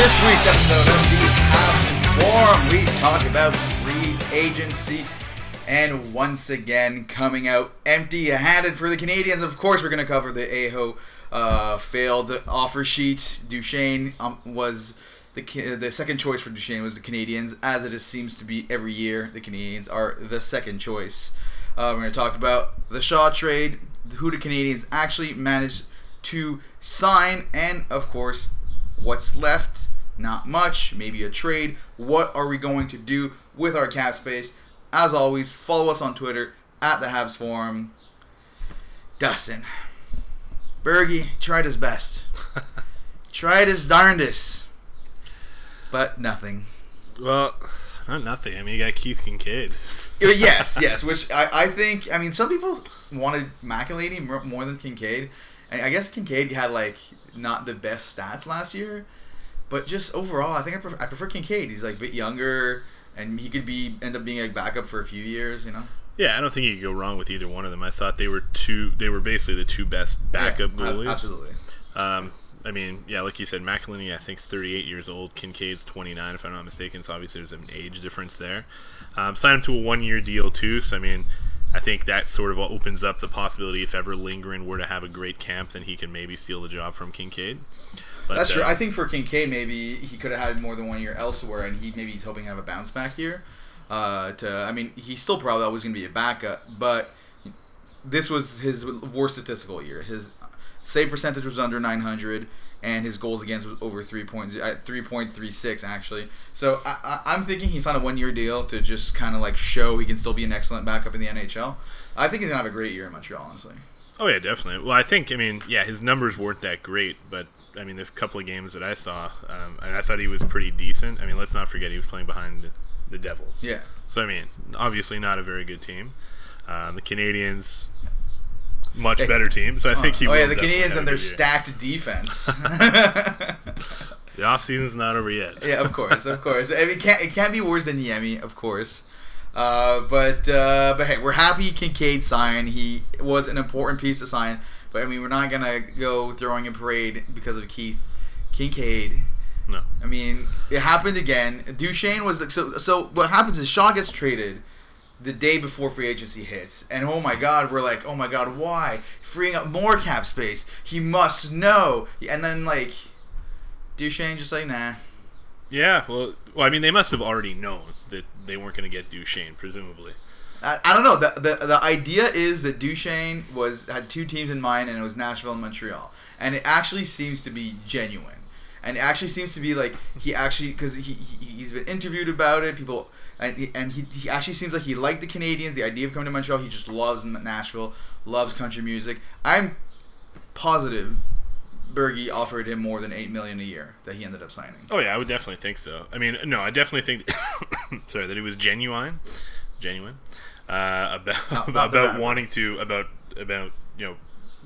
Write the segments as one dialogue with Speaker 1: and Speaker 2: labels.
Speaker 1: This week's episode of the Habs Forum, we talk about free agency. And once again, coming out empty-handed for the Canadiens. Of course, we're going to cover the Aho uh, failed offer sheet. Duchene um, was the the second choice for Duchene was the Canadiens, as it is, seems to be every year. The Canadiens are the second choice. Uh, we're going to talk about the Shaw trade, who the Canadiens actually managed to sign, and of course, what's left. Not much, maybe a trade. What are we going to do with our cap space? As always, follow us on Twitter at the Habs Forum. Dustin, Bergie tried his best, tried his darndest, but nothing.
Speaker 2: Well, not nothing. I mean, you got Keith Kinkaid.
Speaker 1: Uh, yes, yes. Which I, I think. I mean, some people wanted McElhinney more, more than Kinkaid, and I guess Kinkaid had like not the best stats last year, but just overall, I think I prefer, I prefer Kinkaid. He's like a bit younger, and he could be end up being a backup for a few years. You know.
Speaker 2: Yeah, I don't think you could go wrong with either one of them. I thought they were two. They were basically the two best backup
Speaker 1: Yeah,
Speaker 2: goalies.
Speaker 1: Absolutely.
Speaker 2: Um, I mean, yeah, like you said, McElhinney I think is 38 years old. Kinkaid's 29, if I'm not mistaken. So obviously there's an age difference there. Um, signed him to a one-year deal too. So I mean, I think that sort of opens up the possibility if ever Lindgren were to have a great camp, then he can maybe steal the job from Kinkaid. But,
Speaker 1: That's true.
Speaker 2: uh,
Speaker 1: I think for Kinkaid, maybe he could have had more than one year elsewhere, and he maybe he's hoping to have a bounce back here. Uh, to I mean, he's still probably always going to be a backup, but this was his worst statistical year. His save percentage was under 900, and his goals against was over 3 3.36 actually. So I, I, I'm thinking he's on a one year deal to just kind of like show he can still be an excellent backup in the NHL. I think he's gonna have a great year in Montreal, honestly.
Speaker 2: Oh yeah, definitely. Well, I think I mean, yeah, his numbers weren't that great, but I mean, the couple of games that I saw, um, and I thought he was pretty decent. I mean, let's not forget he was playing behind the, the Devils.
Speaker 1: Yeah.
Speaker 2: So I mean, obviously not a very good team. Um, the Canadiens, much better team. So I think he.
Speaker 1: oh yeah, the
Speaker 2: Canadiens
Speaker 1: and their stacked defense.
Speaker 2: The off season's not over yet.
Speaker 1: yeah, of course, of course. I mean, it can't it can't be worse than Yemi, of course. Uh, but uh, but hey, we're happy Kinkaid signed. He was an important piece to sign. But I mean, we're not gonna go throwing a parade because of Keith Kinkaid.
Speaker 2: No.
Speaker 1: I mean, it happened again. Duchene was like, so. So what happens is Shaw gets traded the day before free agency hits, and oh my God, we're like, oh my God, why freeing up more cap space? He must know. And then like, Duchene just like, nah.
Speaker 2: Yeah. Well, well, I mean, they must have already known that they weren't going to get Duchesne, presumably.
Speaker 1: I, I don't know. The, the the idea is that Duchene was had two teams in mind, and it was Nashville and Montreal, and it actually seems to be genuine, and it actually seems to be like he actually because he, he he's been interviewed about it. People and he, and he, he actually seems like he liked the Canadiens, the idea of coming to Montreal. He just loves Nashville, loves country music. I'm positive. Bergie offered him more than eight million a year that he ended up signing.
Speaker 2: Oh yeah, I would definitely think so. I mean, no, I definitely think. sorry, that he was genuine, genuine uh, about
Speaker 1: Not-
Speaker 2: about,
Speaker 1: not
Speaker 2: wanting to about about you know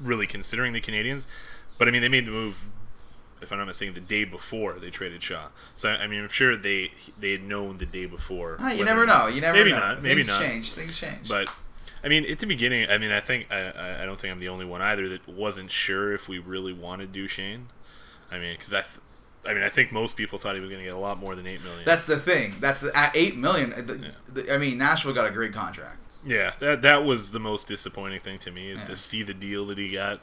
Speaker 2: really considering the Canadiens, but I mean they made the move. If I'm not mistaken, the day before they traded Shaw, so I mean I'm sure they they had known the day before.
Speaker 1: Ah, you never know. You never
Speaker 2: maybe
Speaker 1: know.
Speaker 2: not. Maybe
Speaker 1: Things
Speaker 2: not.
Speaker 1: change. Things change.
Speaker 2: But I mean, at the beginning, I mean, I think I, I, I don't think I'm the only one either that wasn't sure if we really wanted Duchene. I mean, because I, th- I mean, I think most people thought he was going to get a lot more than eight million.
Speaker 1: That's the thing. That's the at eight million. The,
Speaker 2: Yeah.
Speaker 1: the, I mean, Nashville got a great contract.
Speaker 2: yeah, that that was the most disappointing thing to me is
Speaker 1: Yeah.
Speaker 2: to see the deal that he got,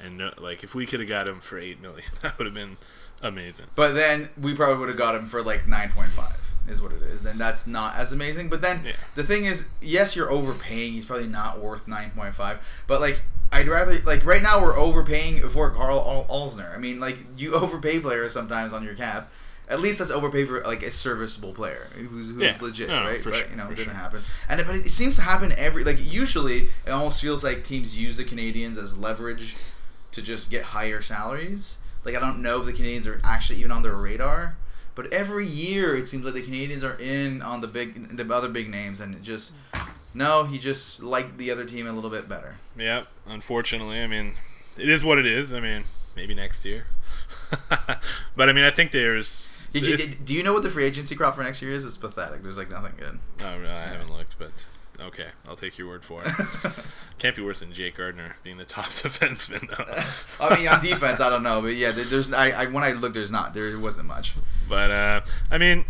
Speaker 2: and no, like if we could have got him for eight million, that would have been amazing.
Speaker 1: But then we probably would have got him for like nine point five. Is what it is. And that's not as amazing. But then
Speaker 2: Yeah.
Speaker 1: the thing is, yes, you're overpaying. He's probably not worth nine point five. But like. I'd rather like right now we're overpaying for Karl Al- Alzner. I mean, like you overpay players sometimes on your cap. At least let's overpay for like a serviceable player who's, who's
Speaker 2: Yeah.
Speaker 1: legit,
Speaker 2: No,
Speaker 1: right? but
Speaker 2: sure,
Speaker 1: you know, it didn't
Speaker 2: sure.
Speaker 1: happen. And it- but it seems to happen every like usually it almost feels like teams use the Canadiens as leverage to just get higher salaries. Like I don't know if the Canadiens are actually even on their radar, but every year it seems like the Canadiens are in on the big the other big names, and it just no, he just liked the other team a little bit better.
Speaker 2: Yep. unfortunately, I mean, it is what it is. I mean, maybe next year, but I mean, I think there's.
Speaker 1: Did you, did, do you know what the free agency crop for next year is? It's pathetic. There's like nothing good.
Speaker 2: Oh, really, I haven't looked, but Okay, I'll take your word for it. Can't be worse than Jake Gardiner being the top defenseman, though.
Speaker 1: I mean, on defense, I don't know, but yeah, there's I, I when I looked, there's not there wasn't much.
Speaker 2: But uh, I mean,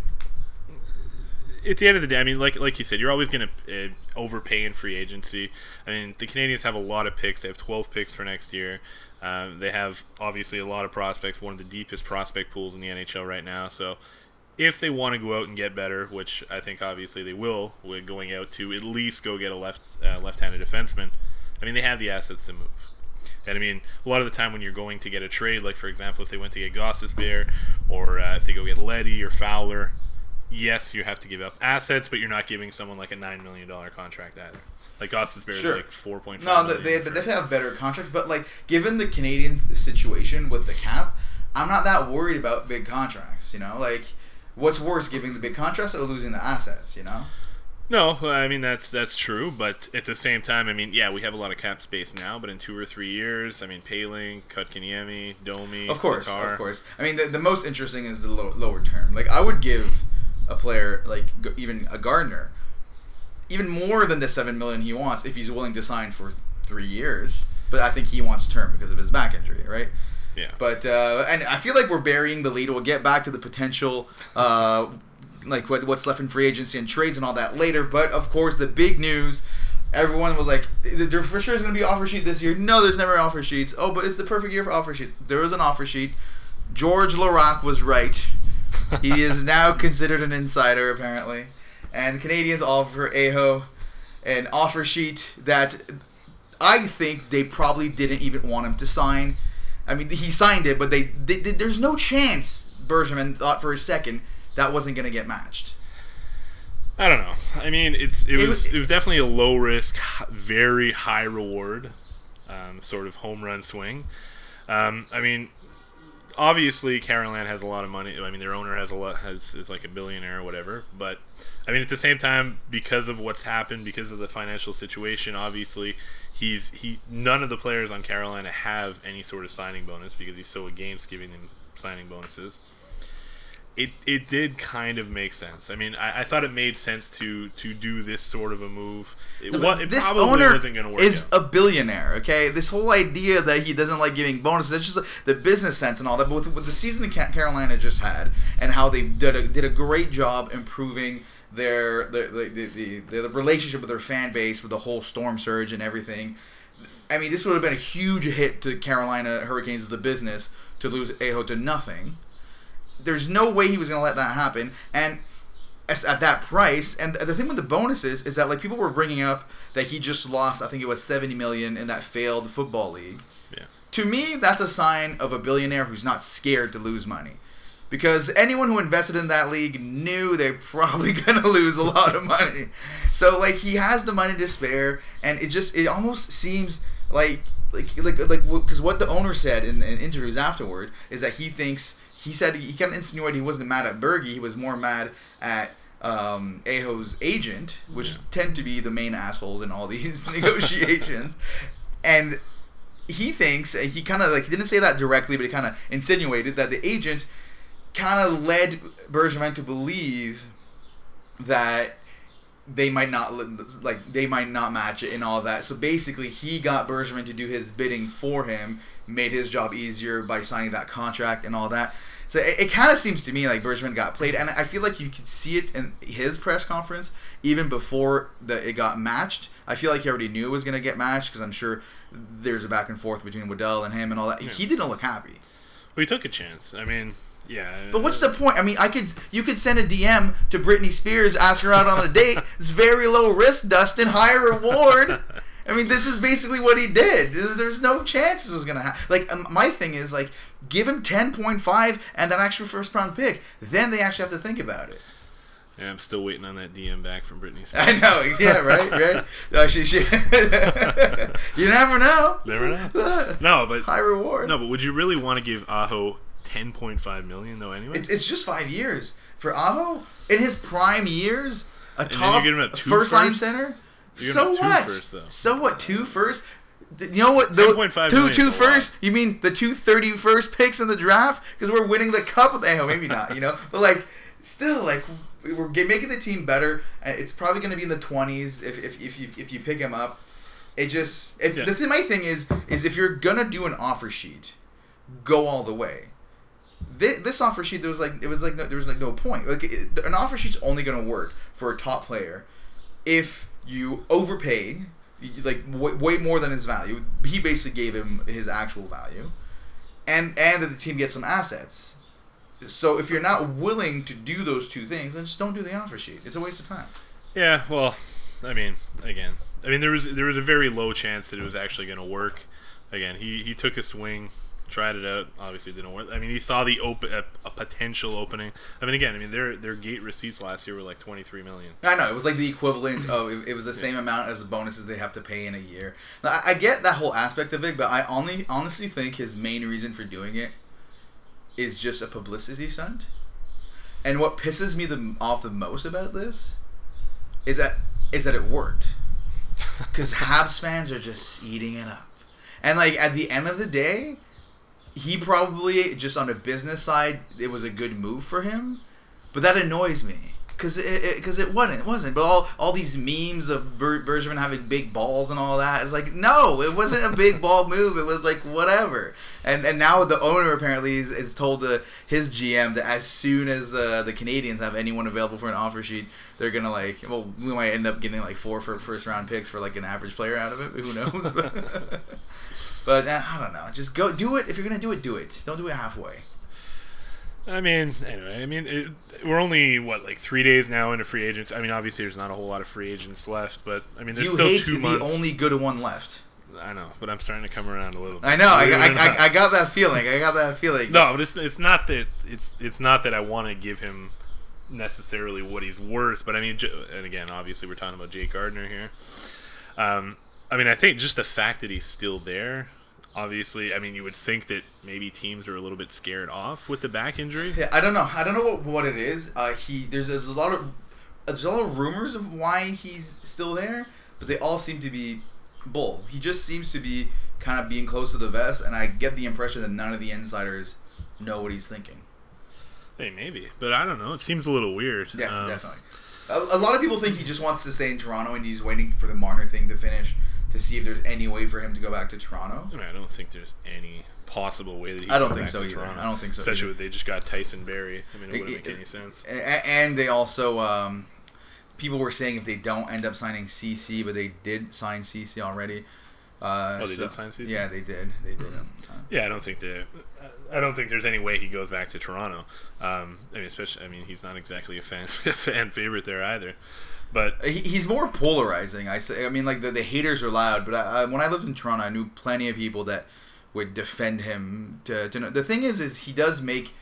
Speaker 2: at the end of the day, I mean, like like you said, you're always going to uh, overpay in free agency. I mean, the Canadiens have a lot of picks. They have 12 picks for next year. Uh, they have obviously a lot of prospects, one of the deepest prospect pools in the NHL right now. So. If they want to go out and get better, which I think obviously they will, with going out to at least go get a left uh, left-handed defenseman, I mean they have the assets to move. And I mean, a lot of the time when you're going to get a trade, like for example, if they went to get Gostisbehere, or uh, if they go get Leddy or Fowler, yes, you have to give up assets, but you're not giving someone like a nine million dollar contract either. Like Gostisbehere
Speaker 1: Sure.
Speaker 2: is like four point
Speaker 1: No, they, they, they have better contracts, but like given the Canadiens' situation with the cap, I'm not that worried about big contracts. You know, like what's worse, giving the big contracts or losing the assets? You know.
Speaker 2: No, I mean that's that's true, but at the same time, I mean, yeah, we have a lot of cap space now, but in two or three years, I mean, Poehling, Kotkaniemi, Domi,
Speaker 1: Of course,
Speaker 2: Tatar.
Speaker 1: of course. I mean, the, the most interesting is the low, lower term. Like, I would give a player like even a Gardiner even more than the seven million he wants if he's willing to sign for three years. But I think he wants term because of his back injury, right?
Speaker 2: Yeah.
Speaker 1: But uh, and I feel like we're burying the lead. We'll get back to the potential, uh, like what, what's left in free agency and trades and all that later. But of course, the big news. Everyone was like, "There for sure is going to be offer sheet this year." No, there's never offer sheets. Oh, but it's the perfect year for offer sheet. There was an offer sheet. Georges Laraque was right. He is now considered an insider apparently, and Canadiens offer Aho an offer sheet that I think they probably didn't even want him to sign. I mean, he signed it, but they, they, they- there's no chance Bergman thought for a second that wasn't going to get matched.
Speaker 2: I don't know. I mean, it's it,
Speaker 1: It
Speaker 2: was
Speaker 1: was-
Speaker 2: it was definitely a low risk, very high reward, um, sort of home run swing. Um, I mean, obviously Carolina has a lot of money. I mean, their owner has a lot has is like a billionaire or whatever. But I mean, at the same time, because of what's happened, because of the financial situation, obviously he's he none of the players on Carolina have any sort of signing bonus because he's so against giving them signing bonuses it it did kind of make sense. I mean, I, I thought it made sense to to do this sort of a move. It, it
Speaker 1: this
Speaker 2: probably
Speaker 1: owner
Speaker 2: wasn't going to work.
Speaker 1: is
Speaker 2: out.
Speaker 1: a billionaire. Okay, this whole idea that he doesn't like giving bonuses, it's just the business sense and all that. But with, with the season that Carolina just had, and how they did a, did a great job improving their the the, the, the the relationship with their fan base with the whole storm surge and everything. I mean, this would have been a huge hit to Carolina Hurricanes, the business, to lose Aho to nothing. There's no way he was going to let that happen. And as- at that price, and the thing with the bonuses is that like people were bringing up that he just lost, I think it was 70 million in that failed football league.
Speaker 2: yeah.
Speaker 1: To me, that's a sign of a billionaire who's not scared to lose money. Because anyone who invested in that league knew they're probably gonna lose a lot of money. So like he has the money to spare, and it just it almost seems like like like like because what the owner said in, in interviews afterward is that he thinks he said he kind of insinuated he wasn't mad at Bergie, he was more mad at um, Aho's agent, which tend to be the main assholes in all these negotiations, and he thinks he kind of like he didn't say that directly, but he kind of insinuated that the agent kind of led Bergevin to believe that they might not like they might not match it and all that. So basically, he got Bergevin to do his bidding for him, made his job easier by signing that contract and all that. So it, it kind of seems to me like Bergevin got played, and I feel like you could see it in his press conference even before the it got matched. I feel like he already knew it was gonna get matched because I'm sure there's a back and forth between Waddell and him and all that. He didn't look happy.
Speaker 2: We took a chance. I mean, yeah.
Speaker 1: But what's the point? I mean, I could you could send a DM to Britney Spears, ask her out on a date. It's very low risk, Dustin, high reward. I mean, this is basically what he did. There's no chance this was gonna happen. Like, um, my thing is like, give him ten point five and that extra first round pick. Then they actually have to think about it.
Speaker 2: Yeah, I'm still waiting on that DM back from Britney Spears.
Speaker 1: I know, yeah, right, right. No, she, she, you never know.
Speaker 2: Never know. No, but
Speaker 1: High reward.
Speaker 2: no, but would you really want to give Aho 10.5 million though? Anyway,
Speaker 1: It's, it's just five years for Aho in his prime years. A
Speaker 2: then
Speaker 1: top
Speaker 2: you're giving up two
Speaker 1: first line center. So what? so what? Two first. You know what? The
Speaker 2: 10.5
Speaker 1: two two first. You mean the two thirty first picks in the draft? Because we're winning the cup with Aho. Maybe not. You know, but like still like we're making the team better. and It's probably going to be in the twenties if, if, if you if you pick him up. It just if
Speaker 2: Yeah.
Speaker 1: the thing, my thing is is if you're gonna do an offer sheet, go all the way. This, this offer sheet there was like it was like no, there was like no point. Like it, an offer sheet's only gonna work for a top player if you overpay like way, way more than his value. He basically gave him his actual value, and and the team gets some assets. So if you're not willing to do those two things, then just don't do the offer sheet. It's a waste of time.
Speaker 2: Yeah, well, I mean, again, I mean there was there was a very low chance that it was actually going to work. Again, he he took a swing, tried it out. Obviously, it didn't work. I mean, he saw the open a, a potential opening. I mean, again, I mean their their gate receipts last year were like twenty three million.
Speaker 1: I know it was like the equivalent of it, it was the same amount as the bonuses they have to pay in a year. Now, I, I get that whole aspect of it, but I only honestly think his main reason for doing it is just a publicity stunt. And what pisses me the off the most about this is that is that it worked. Because Habs fans are just eating it up, and like at the end of the day, he probably just on a business side it was a good move for him, but that annoys me because it because it, wasn't it wasn't. But all all these memes of Ber- having big balls and all that is like no, it wasn't a big ball move. It was like whatever. And and now the owner apparently is, is told to his GM that as soon as uh, the Canadiens have anyone available for an offer sheet, they're gonna like well we might end up getting like four for first round picks for like an average player out of it. Who knows? but uh, I don't know. Just go do it if you're gonna do it. Do it. Don't do it halfway.
Speaker 2: I mean, anyway, I mean, it, we're only what like three days now into free agents. I mean, obviously, there's not a whole lot of free agents left, but I mean, there's
Speaker 1: you
Speaker 2: still two
Speaker 1: the
Speaker 2: months.
Speaker 1: only good one left.
Speaker 2: I know, but I'm starting to come around a little. bit.
Speaker 1: I know. I,
Speaker 2: Believe it or
Speaker 1: I. I, I got that feeling. I got that feeling.
Speaker 2: No, but it's it's not that it's it's not that I want to give him necessarily what he's worth, but I mean, and again, obviously, we're talking about Jake Gardiner here. Um, I mean, I think just the fact that he's still there. Obviously, I mean, you would think that maybe teams are a little bit scared off with the back injury.
Speaker 1: Yeah, I don't know. I don't know what, what it is. Uh, he there's, there's a lot of there's a lot of rumors of why he's still there, but they all seem to be bull. He just seems to be kind of being close to the vest, and I get the impression that none of the insiders know what he's thinking.
Speaker 2: Hey, maybe, but I don't know. It seems a little weird.
Speaker 1: Yeah,
Speaker 2: Um,
Speaker 1: definitely. A, a lot of people think he just wants to stay in Toronto and he's waiting for the Marner thing to finish to see if there's any way for him to go back to Toronto.
Speaker 2: I mean, I don't think there's any possible way that he.
Speaker 1: I don't think
Speaker 2: back
Speaker 1: so
Speaker 2: to
Speaker 1: either.
Speaker 2: Toronto.
Speaker 1: I don't think so
Speaker 2: Especially
Speaker 1: either.
Speaker 2: they just got Tyson Barrie. I mean, it wouldn't
Speaker 1: It-
Speaker 2: make any sense.
Speaker 1: And they also um, people were saying if they don't end up signing Ceci, but they did sign Ceci already. Uh,
Speaker 2: Oh, they did sign Ceci?
Speaker 1: Yeah, they did. They did.
Speaker 2: Yeah, I don't think they. I don't think there's any way he goes back to Toronto. Um, I mean, especially. I mean, he's not exactly a fan fan favorite there either. But
Speaker 1: he, he's more polarizing. I say. I mean, like the, the haters are loud, but I, I, when I lived in Toronto, I knew plenty of people that would defend him. To, to know. The thing is, is he does make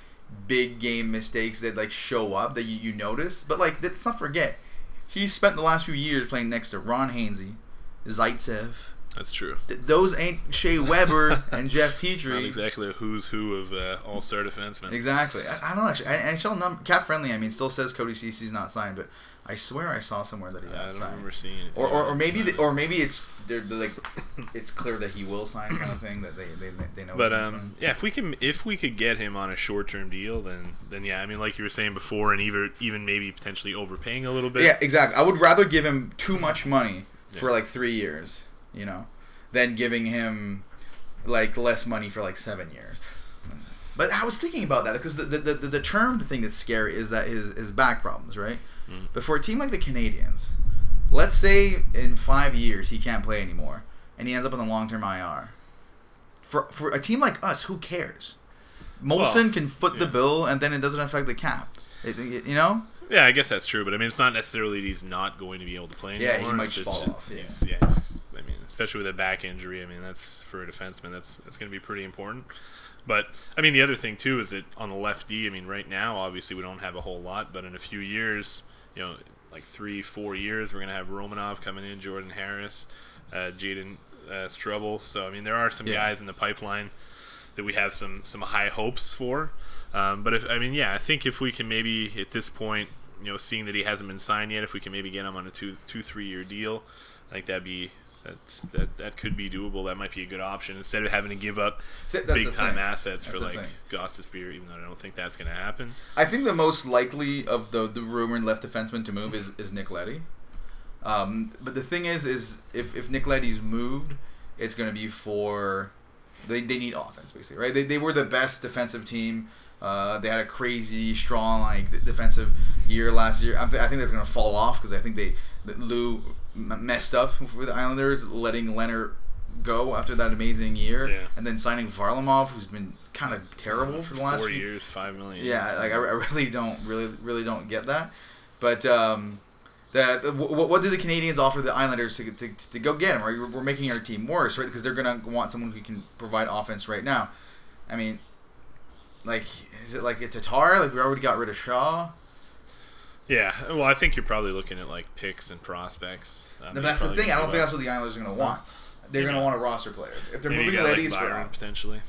Speaker 1: big game mistakes that like show up that you, you notice. But like, let's not forget, he spent the last few years playing next to Ron Hainsey, Zaitsev.
Speaker 2: That's true.
Speaker 1: Th- those ain't Shea Weber and Jeff Petry.
Speaker 2: Not exactly a who's who of uh, all star defensemen.
Speaker 1: Exactly. I, I don't actually. NHL num- cap friendly. I mean, still says Cody Ceci's not signed, but I swear I saw somewhere that he
Speaker 2: I
Speaker 1: got
Speaker 2: don't
Speaker 1: signed.
Speaker 2: remember seeing anything.
Speaker 1: Or, or, or maybe the, or maybe it's they're, they're like it's clear that he will sign kind of thing that they they, they know.
Speaker 2: But um, yeah, if we can if we could get him on a short term deal, then then yeah, I mean, like you were saying before, and even even maybe potentially overpaying a little bit.
Speaker 1: yeah, exactly. I would rather give him too much money for like three years, you know, than giving him like less money for like seven years. But I was thinking about that because the the, the, the term the thing that's scary is that his his back problems, right?
Speaker 2: Mm.
Speaker 1: But for a team like the Canadiens, let's say in five years he can't play anymore and he ends up on the long term IR. For for a team like us, who cares? Molson
Speaker 2: Well,
Speaker 1: can foot the bill and then it doesn't affect the cap. It- it- you know?
Speaker 2: Yeah, I guess that's true, but I mean, it's not necessarily that he's not going to be able to play anymore.
Speaker 1: Yeah, he might just
Speaker 2: just-
Speaker 1: fall off, yeah.
Speaker 2: he's- yeah, he's- especially with a back injury, I mean, that's for a defenseman, that's that's going to be pretty important. But I mean, the other thing too is that on the left D, I mean, right now, obviously, we don't have a whole lot, but in a few years, you know, like three, four years, we're going to have Romanov coming in, Jordan Harris, uh, Jayden uh, Struble. So I mean, there are some
Speaker 1: Yeah.
Speaker 2: guys in the pipeline that we have some some high hopes for. Um, but if I mean, yeah, I think if we can maybe at this point, you know, seeing that he hasn't been signed yet, if we can maybe get him on a two two three year deal, I think that'd be That's, that that could be doable. That might be a good option instead of having to give up
Speaker 1: that's
Speaker 2: big time
Speaker 1: thing.
Speaker 2: assets
Speaker 1: That's
Speaker 2: for like. Gostisbehere, even though I don't think that's going to happen.
Speaker 1: I think the most likely of the the rumored left defenseman to move is, is Nick Leddy. Um, but the thing is, is if, if Nick Leddy's moved, it's going to be for they, they need offense basically, right? They, they were the best defensive team. Uh, they had a crazy strong like defensive year last year. I, th- I think that's going to fall off because I think they Lou messed up for the Islanders, letting Lehner go after that amazing year,
Speaker 2: Yeah.
Speaker 1: and then signing Varlamov, who's been kind of terrible for the last
Speaker 2: four
Speaker 1: few
Speaker 2: years, five million.
Speaker 1: yeah, like I, I really don't really really don't get that. But um, the, the what, what do the Canadiens offer the Islanders to, to, to go get him? Right, we're, we're making our team worse, right? Because they're gonna want someone who can provide offense right now. I mean, like is it like a Tatar? Like we already got rid of Shaw.
Speaker 2: Yeah, well, I think you're probably looking at like picks and prospects.
Speaker 1: And
Speaker 2: you're
Speaker 1: that's the thing. I don't think that's what the Islanders are gonna want. They're gonna want a roster player. If they're
Speaker 2: Maybe
Speaker 1: moving
Speaker 2: a guy like
Speaker 1: ladies for
Speaker 2: Byron, potentially.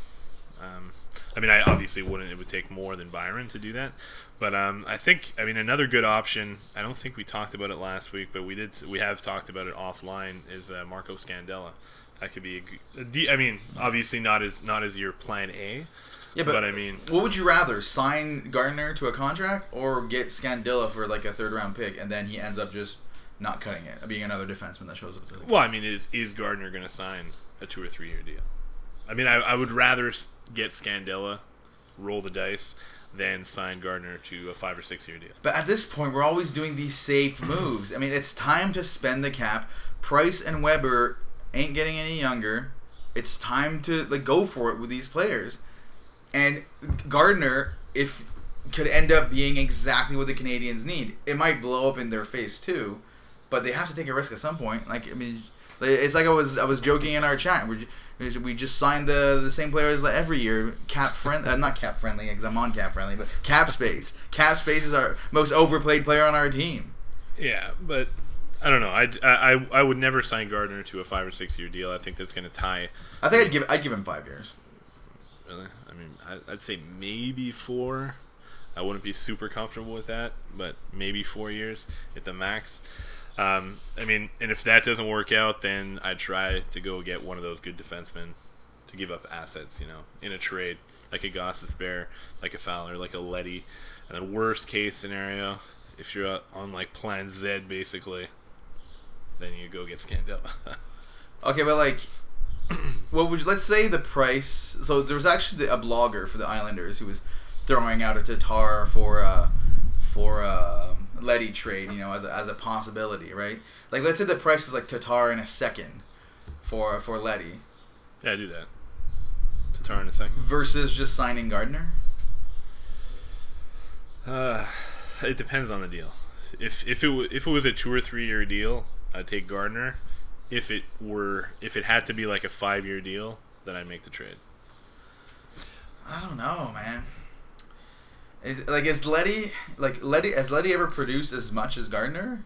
Speaker 2: Um, I mean, I obviously wouldn't. It would take more than Byron to do that. But um, I think, I mean, another good option. I don't think we talked about it last week, but we did. We have talked about it offline. Is uh, Marco Scandella? That could be a, g- a D. I mean, obviously not as not as your plan A.
Speaker 1: Yeah, but,
Speaker 2: But I mean-
Speaker 1: what would you rather sign Gardiner to a contract or get Scandella for like a third round pick, and then he ends up just not cutting it, being another defenseman that shows up?
Speaker 2: Well, I mean, is is Gardiner going to sign a two or three year deal? I mean, I, I would rather get Scandella, roll the dice, than sign Gardiner to a five or six year deal.
Speaker 1: But at this point, we're always doing these safe moves. I mean, it's time to spend the cap. Price and Weber ain't getting any younger. It's time to like go for it with these players. And Gardiner, if could end up being exactly what the Canadiens need. It might blow up in their face too, but they have to take a risk at some point. Like I mean, it's like I was I was joking in our chat. We we just signed the the same players like every year. Cap friend, uh, not cap friendly because I'm on cap friendly, but cap space. Cap space is our most overplayed player on our team.
Speaker 2: Yeah, but I don't know. I I I would never sign Gardiner to a five or six year deal. I think that's going to tie.
Speaker 1: I think I'd give I'd give him five years.
Speaker 2: Really, I mean, I'd say maybe four. I wouldn't be super comfortable with that, but maybe four years at the max. Um, I mean, and if that doesn't work out, then I'd try to go get one of those good defensemen to give up assets, you know, in a trade, like a Gostisbehere, like a Fowler, like a Leddy. And then worst case scenario, if you're on like Plan Z, basically, then you go get Scandella.
Speaker 1: Okay, but like, what would you, let's say the price? So there was actually a blogger for the Islanders who was throwing out a Tatar for uh, for uh, Leddy trade, you know, as a, as a possibility, right? Like, let's say the price is like Tatar in a second for for Leddy
Speaker 2: yeah, I do that. Tatar in a second.
Speaker 1: versus just signing Gardiner.
Speaker 2: Uh, it depends on the deal. If if it w- if it was a two or three year deal, I'd take Gardiner. If it were if it had to be like a five year deal, then I'd make the trade.
Speaker 1: I don't know, man. Is like is Leddy like Leddy has Leddy ever produced as much as Gardiner?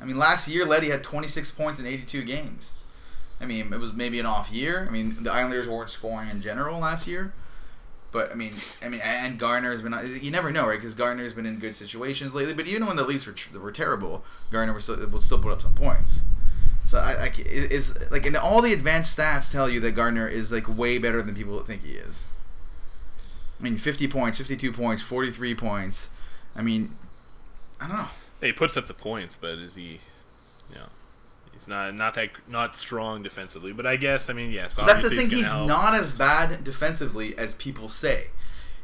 Speaker 1: I mean, last year Leddy had 26 points in 82 games. I mean, it was maybe an off year. I mean, the Islanders weren't scoring in general last year. But I mean, I mean, and Gardiner has been. You never know, right? Because Gardiner has been in good situations lately. But even when the Leafs were, were terrible, Gardiner was still, would still put up some points. So I, I it's like, and all the advanced stats tell you that Gardiner is like way better than people think he is. I mean, 50 points, 52 points, 43 points. I mean, I don't know.
Speaker 2: He puts up the points, but is he, he's not not that not strong defensively. But I guess I mean yes.
Speaker 1: That's the
Speaker 2: obviously
Speaker 1: thing.
Speaker 2: it's
Speaker 1: He's
Speaker 2: help.
Speaker 1: not as bad defensively as people say.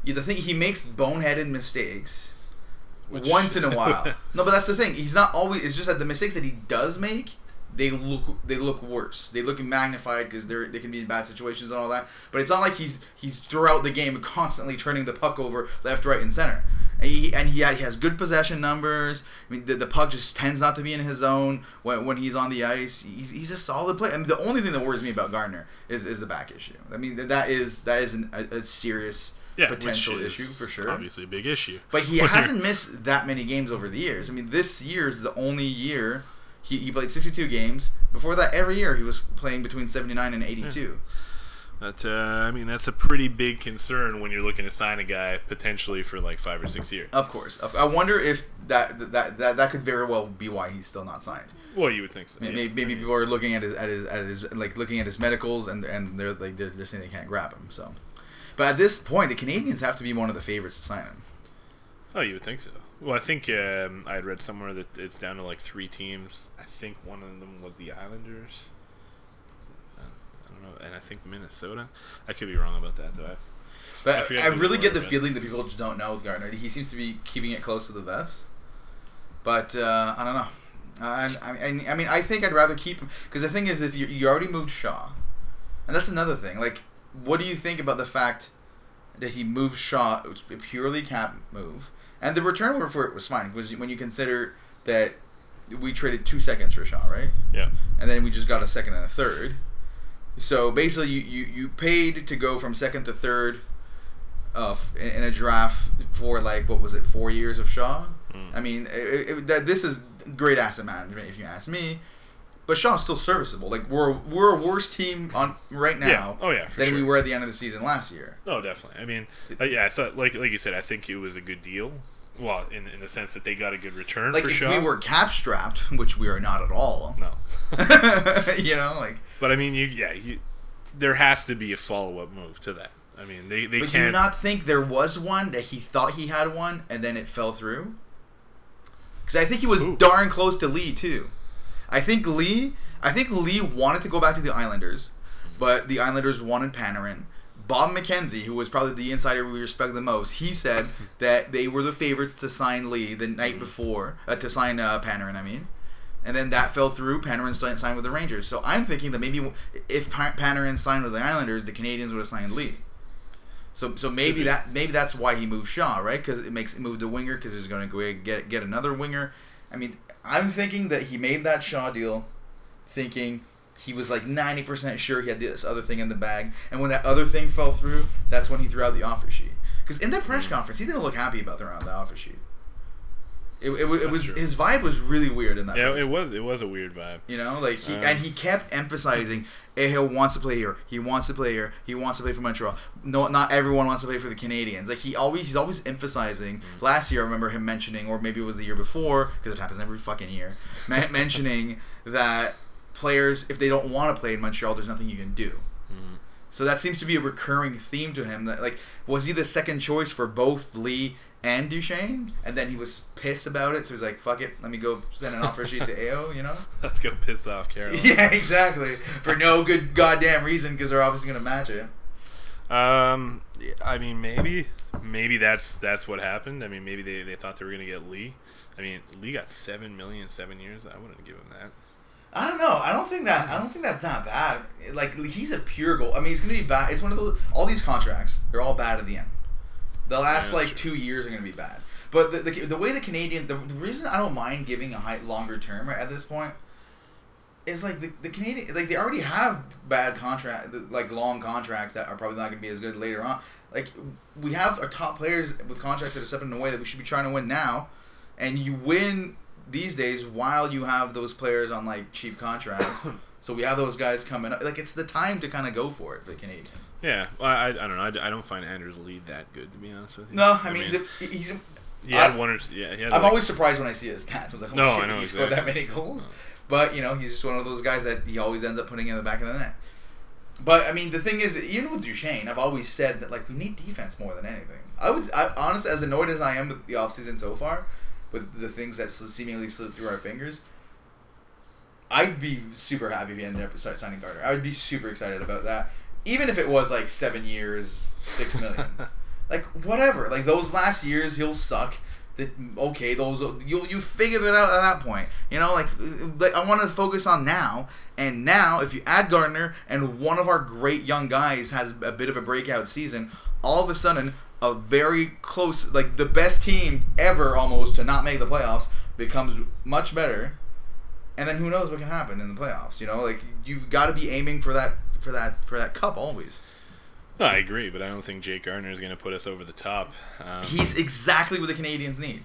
Speaker 1: You the thing he makes boneheaded mistakes
Speaker 2: Which-
Speaker 1: once in a while. no, but that's the thing. He's not always. It's just that the mistakes that he does make, they look they look worse. They look magnified because they're they can be in bad situations and all that. But it's not like he's he's throughout the game constantly turning the puck over left, right, and center. And he and he, he has good possession numbers. I mean, the, the puck just tends not to be in his zone when, when he's on the ice. He's, he's a solid player. I mean, the only thing that worries me about Gardiner is, is the back issue. I mean, that is that is an, a, a serious
Speaker 2: yeah,
Speaker 1: potential issue for sure.
Speaker 2: Obviously, a big issue.
Speaker 1: But he hasn't missed that many games over the years. I mean, this year is the only year he, he played 62 games. Before that, every year he was playing between 79 and 82.
Speaker 2: But uh, I mean, that's a pretty big concern when you're looking to sign a guy potentially for like five or six years.
Speaker 1: Of course. I wonder if that that that, that could very well be why he's still not signed.
Speaker 2: Well, you would think so.
Speaker 1: Maybe,
Speaker 2: yeah.
Speaker 1: maybe people are looking at his at his at his like looking at his medicals and and they're like they're, they're saying they can't grab him. So, but at this point, the Canadiens have to be one of the favorites to sign him.
Speaker 2: Oh, you would think so. Well, I think um, I had read somewhere that it's down to like three teams. I think one of them was the Islanders. I don't know, and I think Minnesota. I could be wrong about that, though. I,
Speaker 1: But
Speaker 2: I
Speaker 1: I, I really get the feeling that people just don't know with Gardiner. He seems to be keeping it close to the vest. But uh, I don't know. I, mean, I mean, I think I'd rather keep him because the thing is, if you you already moved Shaw, and that's another thing. Like, what do you think about the fact that he moved Shaw? It was a purely cap move, and the return for it was fine. because when you consider that we traded two seconds for Shaw, right?
Speaker 2: yeah.
Speaker 1: and then we just got a second and a third. So basically, you, you, you paid to go from second to third, uh, in, in a draft for like what was it, four years of Shaw?
Speaker 2: Mm.
Speaker 1: I mean, it, it, that this is great asset management if you ask me. But Shaw's still serviceable. Like we're we're a worse team on right now
Speaker 2: Yeah. Oh, yeah,
Speaker 1: than we were at the end of the season last year.
Speaker 2: Oh, definitely. I mean, uh, yeah, I thought like like you said, I think it was a good deal. Well, in in the sense that they got a good return
Speaker 1: Like
Speaker 2: for
Speaker 1: if we were cap strapped, which we are not at all.
Speaker 2: no,
Speaker 1: you know, like
Speaker 2: but I mean, you yeah, you, there has to be a follow up move to that. I mean, they they
Speaker 1: But do you
Speaker 2: can't.
Speaker 1: not think there was one that he thought he had one and then it fell through? Because I think he was
Speaker 2: Ooh.
Speaker 1: darn close to Lee too. I think Lee, I think Lee wanted to go back to the Islanders, but the Islanders wanted Panarin. Bob McKenzie, who was probably the insider we respect the most, he said that they were the favorites to sign Lee the night before, uh, to sign uh, Panarin. I mean, and then that fell through. Panarin signed, signed with the Rangers. So I'm thinking that maybe if Panarin signed with the Islanders, the Canadiens would have signed Lee. So so maybe that maybe that's why he moved Shaw, right? Because it makes it move the winger because he's going to get get another winger. I mean, I'm thinking that he made that Shaw deal, thinking he was like 90% sure he had this other thing in the bag, and when that other thing fell through, that's when he threw out the offer sheet. Because in that press mm. conference, he didn't look happy about throwing out the offer sheet. It, it, was- it was
Speaker 2: true.
Speaker 1: his vibe was really weird in that.
Speaker 2: yeah,
Speaker 1: press
Speaker 2: it was it was a weird vibe.
Speaker 1: you know, like he
Speaker 2: Um,
Speaker 1: and he kept emphasizing Aho wants to play here. He wants to play here. He wants to play for Montreal. No, not everyone wants to play for the Canadiens. Like he always, he's always emphasizing.
Speaker 2: Mm-hmm.
Speaker 1: Last year, I remember him mentioning, or maybe it was the year before, because it happens every fucking year. men- mentioning that players, if they don't want to play in Montreal, there's nothing you can do.
Speaker 2: Mm-hmm.
Speaker 1: So that seems to be a recurring theme to him. That like, was he the second choice for both Lee and Duchene? And then he was pissed about it, so he's like, "Fuck it, let me go send an offer sheet to Aho." You know?
Speaker 2: Let's go piss off Carolina.
Speaker 1: Yeah, exactly. For no good goddamn reason, because they're obviously gonna match it.
Speaker 2: Um, I mean, maybe, maybe that's that's what happened. I mean, maybe they, they thought they were gonna get Lee. I mean, Lee got seven million seven years. I wouldn't give him that.
Speaker 1: I don't know. I don't think that. I don't think that's not bad. Like he's a pure goal. I mean, he's gonna be bad. It's one of those. All these contracts, they're all bad at the end. The last
Speaker 2: Yeah,
Speaker 1: like two years are gonna be bad. But the, the, the way the Canadian, the, the reason I don't mind giving a high, longer term at this point is like the, the Canadian, like they already have bad contract, like long contracts that are probably not gonna be as good later on. Like we have our top players with contracts that are stepping away that we should be trying to win now, and you win these days while you have those players on like cheap contracts. so we have those guys coming up. Like it's the time to kind of go for it for the Canadiens.
Speaker 2: Yeah, well, I, I don't know. I, I don't find Anders Lee that good to be honest with you.
Speaker 1: No, I mean, he's, a, he's a,
Speaker 2: he had
Speaker 1: I-
Speaker 2: one or yeah. He had
Speaker 1: I'm
Speaker 2: like-
Speaker 1: always surprised when I see his stats. I'm like, oh
Speaker 2: No,
Speaker 1: shit,
Speaker 2: I know
Speaker 1: he scored that many goals. But you know, he's just one of those guys that he always ends up putting in the back of the net. But I mean, the thing is, even with Duchene, I've always said that like we need defense more than anything. I would, I, honestly, as annoyed as I am with the offseason so far, with the things that seemingly slid through our fingers, I'd be super happy if he ended up start signing Carter. I would be super excited about that, even if it was like seven years, six million. like whatever. Like those last years, he'll suck. That okay, those you'll you figure that out at that point. You know, like, like I want to focus on now. And now, if you add Gardiner and one of our great young guys has a bit of a breakout season, all of a sudden, a very close, like the best team ever almost to not make the playoffs becomes much better. And then who knows what can happen in the playoffs? You know, like you've got to be aiming for that for that for that cup always.
Speaker 2: No, I agree, but I don't think Jake Gardiner is going to put us over the top. Um,
Speaker 1: He's exactly what the Canadiens need.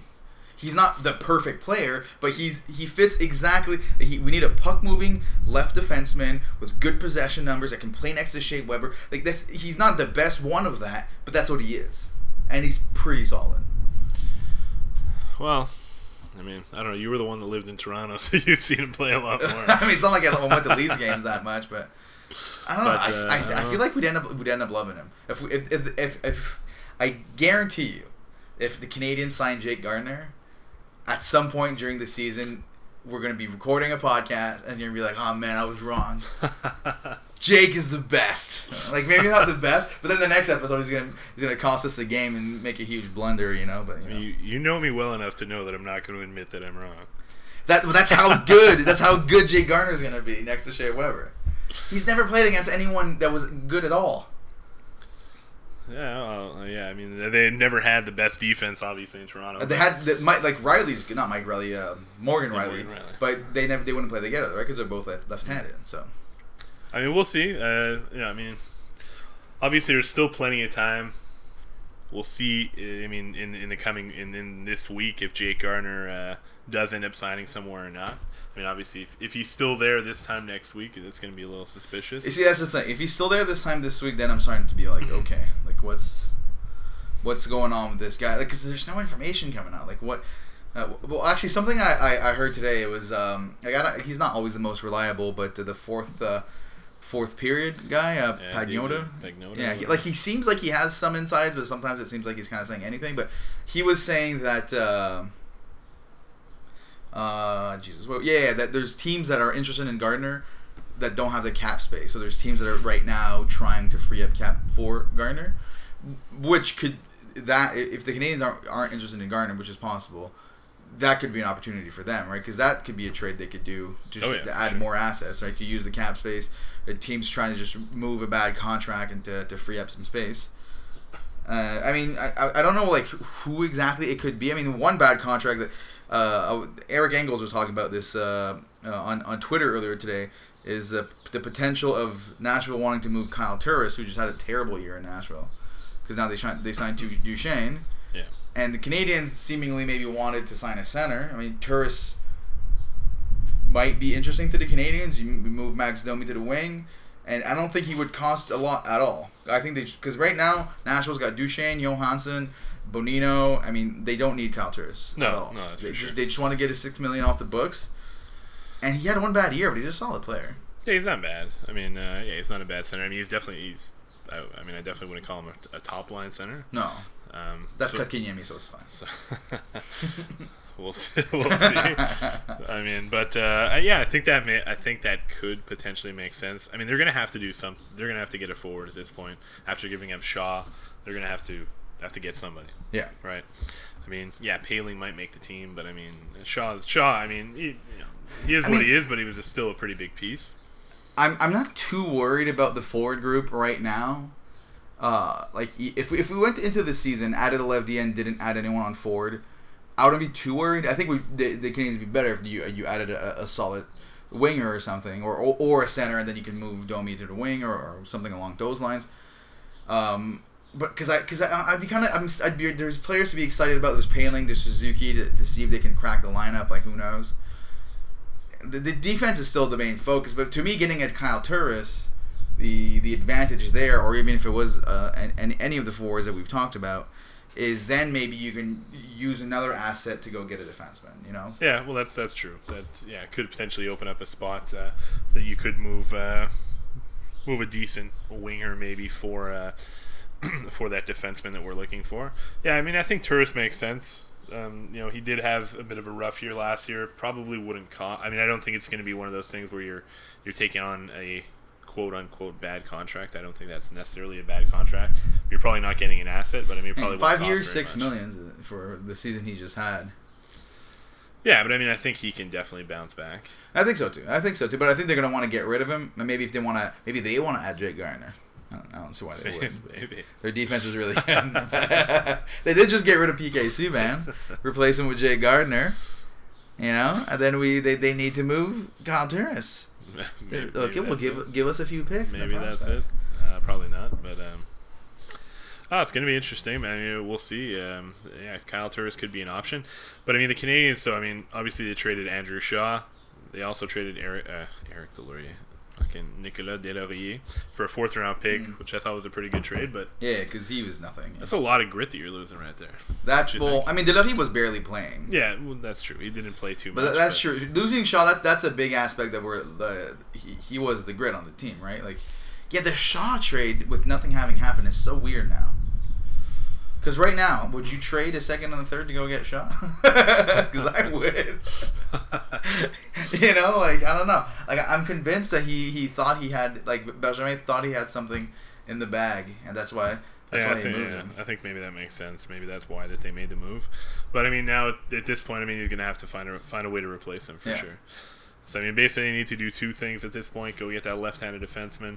Speaker 1: He's not the perfect player, but he's he fits exactly. He, we need a puck moving left defenseman with good possession numbers that can play next to Shea Weber. Like this, he's not the best one of that, but that's what he is, and he's pretty solid.
Speaker 2: Well, I mean, I don't know. You were the one that lived in Toronto, so you've seen him play a lot more.
Speaker 1: I mean, it's not like I went to Leafs games that much, but I don't know. I,
Speaker 2: uh,
Speaker 1: I,
Speaker 2: I
Speaker 1: feel like we'd end up we'd end up loving him if we, if, if if if I guarantee you, if the Canadiens sign Jake Gardiner, at some point during the season, we're gonna be recording a podcast and you're gonna be like, oh man, I was wrong. Jake is the best. Like maybe not the best, but then the next episode he's gonna he's gonna cost us the game and make a huge blunder, you know. But you know.
Speaker 2: you, you know me well enough to know that I'm not going to admit that I'm wrong.
Speaker 1: That that's how good that's how good Jake Gardiner's gonna be next to Shea Weber. He's never played against anyone that was good at all.
Speaker 2: Yeah, well, yeah. I mean, they never had the best defense, obviously, in Toronto.
Speaker 1: They had the, Mike, like Riley's not Mike Riley, uh, Morgan Rielly,
Speaker 2: Morgan Rielly.
Speaker 1: but they never they wouldn't play together, right? Because they're both left-handed. So
Speaker 2: I mean, we'll see. Uh, yeah, I mean, obviously, there's still plenty of time. We'll see. I mean, in in the coming in, in this week, if Jake Gardiner uh, does end up signing somewhere or not. I mean, obviously, if, if he's still there this time next week, it's going to be a little suspicious.
Speaker 1: you see, that's the thing. If he's still there this time this week, then I'm starting to be like, okay, like what's what's going on with this guy? Like, because there's no information coming out. Like what? Uh, well, actually, something I, I, I heard today it was um I got he's not always the most reliable, but the fourth uh, fourth period guy, uh,
Speaker 2: Yeah, Pagnotta.
Speaker 1: Yeah, he, like he seems like he has some insides, but sometimes it seems like he's kind of saying anything. But he was saying that, uh, uh, Jesus, well, yeah, yeah, that there's teams that are interested in Gardiner that don't have the cap space. So there's teams that are right now trying to free up cap for Gardiner, which could that if the Canadiens aren't aren't interested in Gardiner, which is possible. That could be an opportunity for them, right? Because that could be a trade they could do just
Speaker 2: Oh, yeah,
Speaker 1: to add
Speaker 2: sure.
Speaker 1: more assets, right? To use the cap space. The team's trying to just move a bad contract and to, to free up some space. Uh, I mean, I, I- don't know like who exactly it could be. I mean, one bad contract that uh, Eric Engels was talking about this uh, uh, on on Twitter earlier today is uh, the potential of Nashville wanting to move Kyle Turris, who just had a terrible year in Nashville, because now they signed they signed to
Speaker 2: Duchene.
Speaker 1: And the Canadiens seemingly maybe wanted to sign a center. I mean, Turris might be interesting to the Canadiens. You move Max Domi to the wing, and I don't think he would cost a lot at all. I think they because right now Nashville's got Duchene, Johansen, Bonino. I mean, they don't need Kyle Turris
Speaker 2: No,
Speaker 1: at all.
Speaker 2: no, that's
Speaker 1: they
Speaker 2: for
Speaker 1: just
Speaker 2: sure.
Speaker 1: they just want to get his six million off the books. And he had one bad year, but he's a solid player.
Speaker 2: Yeah, he's not bad. I mean, uh, yeah, he's not a bad center. I mean, he's definitely he's. I, I mean, I definitely wouldn't call him a, a top line center.
Speaker 1: No,
Speaker 2: Um,
Speaker 1: that's
Speaker 2: so-
Speaker 1: Kotkaniemi, so it's fine.
Speaker 2: So we'll see. We'll see. I mean, but uh, yeah, I think that may, I think that could potentially make sense. I mean, they're gonna have to do some. They're gonna have to get a forward at this point after giving up Shaw. They're gonna have to have to get somebody,
Speaker 1: yeah.
Speaker 2: right? I mean, yeah, Poehling might make the team, but I mean, Shaw. Shaw. I mean, he, you know, he is
Speaker 1: I
Speaker 2: what
Speaker 1: mean-
Speaker 2: he is, but he was a, still a pretty big piece.
Speaker 1: I'm, I'm not too worried about the forward group right now. Uh, like if if we went into the season, added a lefty and didn't add anyone on forward, I wouldn't be too worried. I think we the, the Canadiens would be better if you you added a, a solid winger or something, or, or or a center, and then you can move Domi to the wing or, or something along those lines. Um, but because I because I'd be kind of I'm I'd be there's players to be excited about. There's Poehling, there's Suzuki to, to see if they can crack the lineup. Like who knows. The, the defense is still the main focus, but to me, getting at Kyle Turris, the the advantage there, or even if it was uh, an, an, any of the fours that we've talked about, is then maybe you can use another asset to go get a defenseman. You know.
Speaker 2: Yeah, well, that's that's true. That yeah, could potentially open up a spot uh, that you could move uh, move a decent winger maybe for uh, for that defenseman that we're looking for. Yeah, I mean, I think Turris makes sense. Um, you know, he did have a bit of a rough year last year. Probably wouldn't cost. I mean, I don't think it's going to be one of those things where you're you're taking on a quote unquote bad contract. I don't think that's necessarily a bad contract. You're probably not getting an asset, but I mean, probably
Speaker 1: five years, six
Speaker 2: much.
Speaker 1: millions for the season he just had.
Speaker 2: Yeah, but I mean, I think he can definitely bounce back.
Speaker 1: I think so too. I think so too. But I think they're gonna want to get rid of him. And maybe if they want to, maybe they want to add Jake Gardiner. I don't, I don't see why they would.
Speaker 2: Maybe.
Speaker 1: Their defense is really good. they did just get rid of PK Subban, replace him with Jake Gardiner. You know, and then we they, they need to move Kyle Turris.
Speaker 2: Maybe-
Speaker 1: okay,
Speaker 2: maybe
Speaker 1: well give
Speaker 2: it.
Speaker 1: give us a few picks.
Speaker 2: Maybe that's it. Uh, probably not, but um, Oh, it's going to be interesting. I mean, we'll see. Um, yeah, Kyle Turris could be an option, but I mean, the Canadiens. So I mean, obviously they traded Andrew Shaw. They also traded Eric uh, Eric Deslauriers, fucking Nicolas Deslauriers for a fourth round pick,
Speaker 1: Mm.
Speaker 2: which I thought was a pretty good trade. But
Speaker 1: Yeah, because he was nothing.
Speaker 2: that's a lot of grit that you're losing right there.
Speaker 1: That
Speaker 2: you
Speaker 1: well,
Speaker 2: think?
Speaker 1: I mean, Deslauriers was barely playing.
Speaker 2: Yeah, well, that's true. He didn't play too much.
Speaker 1: But that's true. Losing Shaw, that that's a big aspect that we're the he, he was the grit on the team, right? Like, yeah, the Shaw trade with nothing having happened is so weird now. Because right now, would you trade a second and a third to go get Shaw? Because I would. you know, like I don't know. Like I'm convinced that he he thought he had like Benjamin thought he had something in the bag, and that's why that's
Speaker 2: yeah,
Speaker 1: why
Speaker 2: I
Speaker 1: he
Speaker 2: think,
Speaker 1: moved
Speaker 2: yeah,
Speaker 1: him.
Speaker 2: I think maybe that makes sense. Maybe that's why that they made the move. But I mean, now at at this point, I mean, he's going to have to find a find a way to replace him for
Speaker 1: Yeah.
Speaker 2: sure. So I mean, basically, you need to do two things at this point: go get that left-handed defenseman.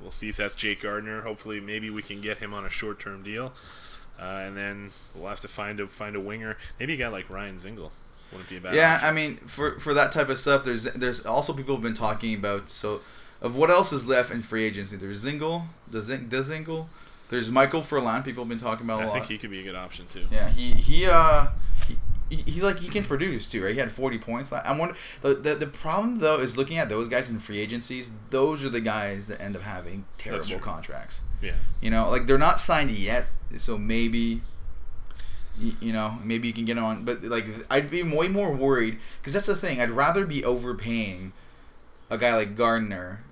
Speaker 2: We'll see if that's Jake Gardiner. Hopefully, maybe we can get him on a short-term deal, uh, and then we'll have to find a find a winger. Maybe a guy like Ryan Dzingel wouldn't be a bad.
Speaker 1: Yeah,
Speaker 2: option.
Speaker 1: I mean, for for that type of stuff, there's there's also people have been talking about so of what else is left in free agency. There's Dzingel, the Zing, the Dzingel. There's Michael Ferland. People have been talking about a
Speaker 2: I
Speaker 1: lot.
Speaker 2: I think he could be a good option too.
Speaker 1: yeah, he he uh. He, he, he like he can produce too, right? He had forty points. I wonder the, the the problem though is looking at those guys in free agencies. Those are the guys that end up having terrible contracts.
Speaker 2: Yeah.
Speaker 1: You know, like they're not signed yet, so maybe, you know, maybe you can get on. But like, I'd be way more worried because that's the thing. I'd rather be overpaying a guy like Gardiner,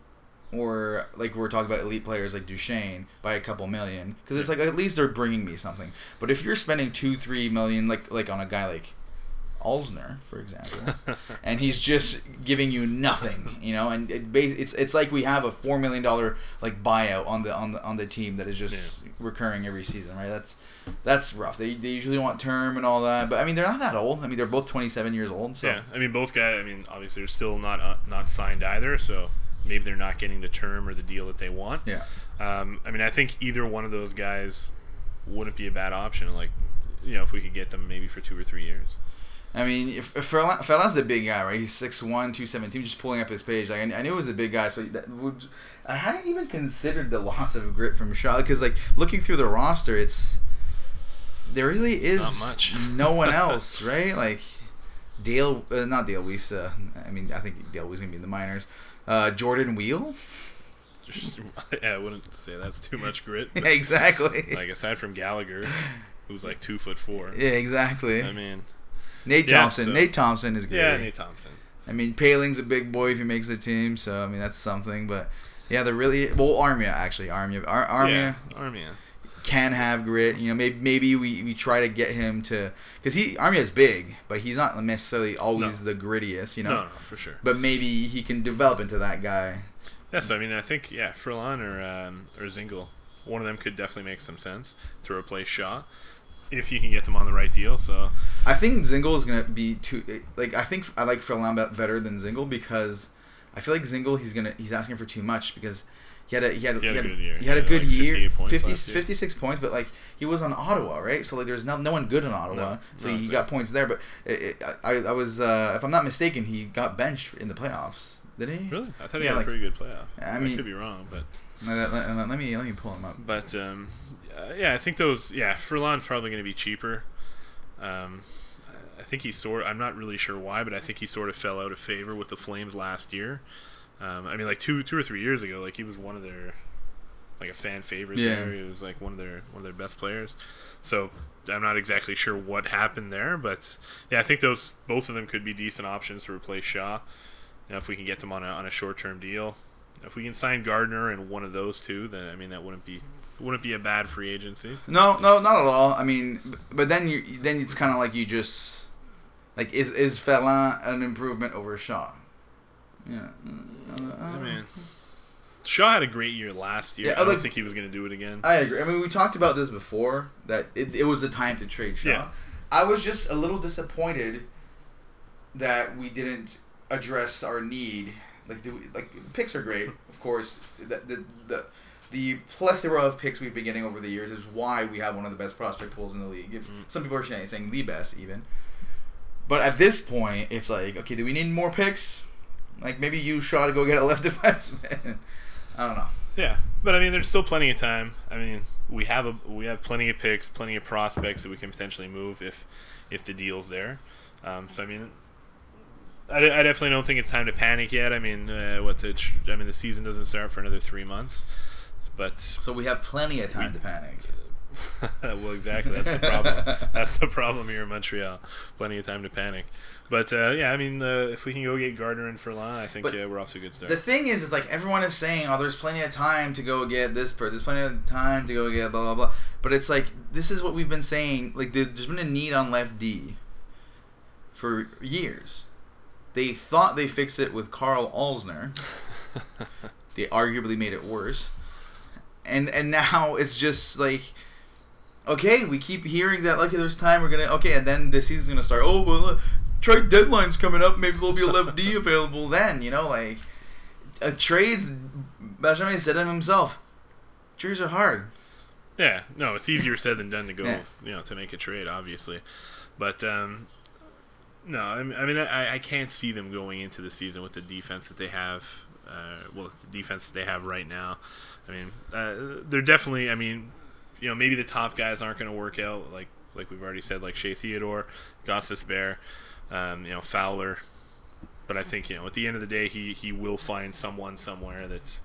Speaker 1: or like we're talking about elite players like Duchene by a couple million, because it's like at least they're bringing me something. But if you're spending two, three million, like like on a guy like Alzner, for example, and he's just giving you nothing, you know, and it, it's it's like we have a four million dollar like buyout on the on the on the team that is just recurring every season, right? That's that's rough. They, they usually want term and all that, but I mean they're not that old. I mean they're both twenty seven years old, so
Speaker 2: Yeah, I mean both guys. I mean obviously they're still not uh, not signed either, so maybe they're not getting the term or the deal that they want.
Speaker 1: yeah.
Speaker 2: Um, I mean I think either one of those guys wouldn't be a bad option. Like you know if we could get them maybe for two or three years.
Speaker 1: I mean, if, if Ferland, Ferland's a big guy, right? He's 6'1", 217, Just pulling up his page, like I, I knew he was a big guy. So that would, I hadn't even considered the loss of grit from Shaw because, like, looking through the roster, it's there really is no one else, right? Like Dale, uh, not Dale Weise. Uh, I mean, I think Dale Weise gonna be in the minors. Uh, Jordan
Speaker 2: Weal, yeah, I wouldn't say that's too much grit.
Speaker 1: exactly.
Speaker 2: like aside from Gallagher, who's like two foot four.
Speaker 1: yeah, exactly.
Speaker 2: I mean,
Speaker 1: Nate
Speaker 2: yeah,
Speaker 1: Thompson.
Speaker 2: so-
Speaker 1: Nate Thompson is great.
Speaker 2: yeah, Nate Thompson.
Speaker 1: I mean, Poehling's a big boy if he makes the team, so I mean that's something. But yeah, they're really well. Armia actually, Armia, Ar- Armia
Speaker 2: Yeah, Armia.
Speaker 1: can have grit. You know, maybe maybe we, we try to get him to because he is big, but he's not necessarily always
Speaker 2: No.
Speaker 1: the grittiest. You know,
Speaker 2: No, no, for sure.
Speaker 1: but maybe he can develop into that guy.
Speaker 2: Yes, I mean I think yeah, Ferland or um, or Dzingel, one of them could definitely make some sense to replace Shaw, if you can get them on the right deal. So
Speaker 1: I think Dzingel is gonna be too like I think I like Ferland be- better than Dzingel because I feel like Dzingel he's gonna he's asking for too much because he had a he had,
Speaker 2: He had a good year.
Speaker 1: he had a good
Speaker 2: like,
Speaker 1: year
Speaker 2: points
Speaker 1: 50,
Speaker 2: last year.
Speaker 1: 56 points but like he was on Ottawa right so like there's no no one good in Ottawa
Speaker 2: No,
Speaker 1: so
Speaker 2: no,
Speaker 1: he got
Speaker 2: like-
Speaker 1: points there but it, it, I I was uh, if I'm not mistaken he got benched in the playoffs didn't he
Speaker 2: really, I thought he
Speaker 1: Yeah,
Speaker 2: had
Speaker 1: like-
Speaker 2: a pretty good playoff.
Speaker 1: I
Speaker 2: I,
Speaker 1: mean-
Speaker 2: could be wrong, but
Speaker 1: let, let- let- let me let me pull him up
Speaker 2: but um, uh, yeah, I think those yeah Ferland's probably going to be cheaper. Um, I think he sort. I'm not really sure why, but I think he sort of fell out of favor with the Flames last year. Um, I mean, like two two or three years ago, like he was one of their like a fan favorite
Speaker 1: Yeah.
Speaker 2: there. He was like one of their one of their best players. So I'm not exactly sure what happened there, but yeah, I think those both of them could be decent options to replace Shaw. You know, if we can get them on a on a short term deal, if we can sign Gardiner and one of those two, then I mean that wouldn't be wouldn't be a bad free agency.
Speaker 1: no no not at all I mean but then you then it's kind of like you just like is is Ferland an improvement over Shaw yeah Uh,
Speaker 2: I mean, Shaw had a great year last year.
Speaker 1: Yeah,
Speaker 2: I don't
Speaker 1: like-
Speaker 2: think he was going to do it again.
Speaker 1: I agree. I mean, we talked about this before that it, it was the time to trade Shaw.
Speaker 2: Yeah.
Speaker 1: I was just a little disappointed that we didn't address our need. Like, do we, like picks are great, of course. The, the the the plethora of picks we've been getting over the years is why we have one of the best prospect pools in the league. If
Speaker 2: Mm.
Speaker 1: some people are saying, the best even. But at this point, it's like, okay, do we need more picks? Like maybe you Shaw to go get a left defenseman. I don't know.
Speaker 2: Yeah, but I mean, there's still plenty of time. I mean, we have a we have plenty of picks, plenty of prospects that we can potentially move if if the deal's there. Um, so I mean, I, I definitely don't think it's time to panic yet. I mean, uh, what the tr- I mean, the season doesn't start for another three months, but
Speaker 1: So we have plenty of time to panic.
Speaker 2: well, exactly. That's the problem. That's the problem here in Montreal. Plenty of time to panic. But uh, yeah, I mean, uh, if we can go get Gardiner and Ferland, I think
Speaker 1: But
Speaker 2: uh, we're off to a good start.
Speaker 1: The thing is, is like everyone is saying, "Oh, there's plenty of time to go get this person. There's plenty of time to go get blah blah blah." But it's like this is what we've been saying. Like there- there's been a need on left D for years. They thought they fixed it with Karl Alzner. they arguably made it worse, and and now it's just like. Okay, we keep hearing that. Okay, there's time. We're gonna. Okay, and then the season's gonna start. Oh, well, uh, trade deadline's coming up. Maybe there'll be a left D available then. You know, like uh, trades. Benjamin said it himself. Trades are hard.
Speaker 2: Yeah, no, it's easier said than done to go,
Speaker 1: Yeah.
Speaker 2: you know, to make a trade, obviously. But um, no, I, mean I, I can't see them going into the season with the defense that they have. Uh, well, the defense they have right now. I mean, uh, they're definitely. I mean, you know, maybe the top guys aren't going to work out, like like we've already said, like Shea Theodore, Gostisbehere, um, you know, Fowler. But I think you know, at the end of the day, he he will find someone somewhere that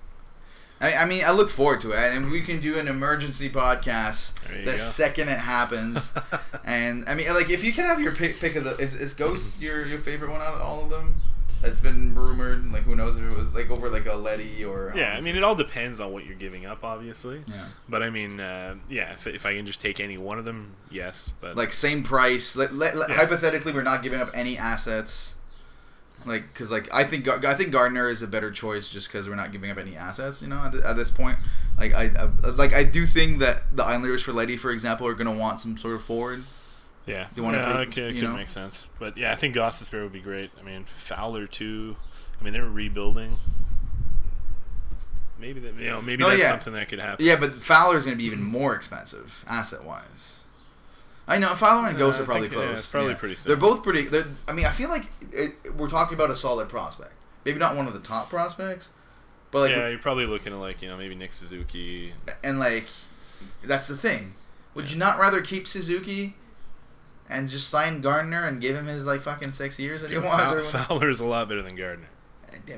Speaker 1: I, I mean, I look forward to it, and we can do an emergency podcast the
Speaker 2: go.
Speaker 1: second it happens. and I mean, like, if you can have your pick, pick of the is, is Ghost your your favorite one out of all of them? That's been rumored. Like, who knows if it was like over like a Leddy or
Speaker 2: Yeah, I mean, it all depends on what you're giving up, obviously.
Speaker 1: Yeah.
Speaker 2: But I mean, uh, yeah, if, if I can just take any one of them, yes. But
Speaker 1: like same price. Let, let, let-
Speaker 2: Yeah.
Speaker 1: Hypothetically, we're not giving up any assets. Like, because like I think I think Gardiner is a better choice just because we're not giving up any assets. You know, at, th- at this point, like I, I like I do think that the Islanders for Leddy, for example, are going to want some sort of forward.
Speaker 2: Yeah,
Speaker 1: you wanna
Speaker 2: yeah,
Speaker 1: put-
Speaker 2: okay, it could
Speaker 1: know?
Speaker 2: make sense. But yeah, I think Gostisbehere would be great. I mean, Fowler too. I mean, they're rebuilding. Maybe that you know maybe that's
Speaker 1: yeah.
Speaker 2: something that could happen.
Speaker 1: Yeah, but Fowler's going to be even more expensive asset wise. I know Fowler and
Speaker 2: Uh,
Speaker 1: Ghost
Speaker 2: I
Speaker 1: are probably
Speaker 2: think,
Speaker 1: close.
Speaker 2: it's probably pretty
Speaker 1: They're both pretty. They're, I mean, I feel like it, we're talking about a solid prospect. Maybe not one of the top prospects, but like
Speaker 2: yeah, you're probably looking at like you know maybe Nick Suzuki.
Speaker 1: and like that's the thing. Would you not rather keep Suzuki and just sign Gardiner and give him his like fucking six years that he wants?
Speaker 2: Fow- Fowler is a lot better than Gardiner.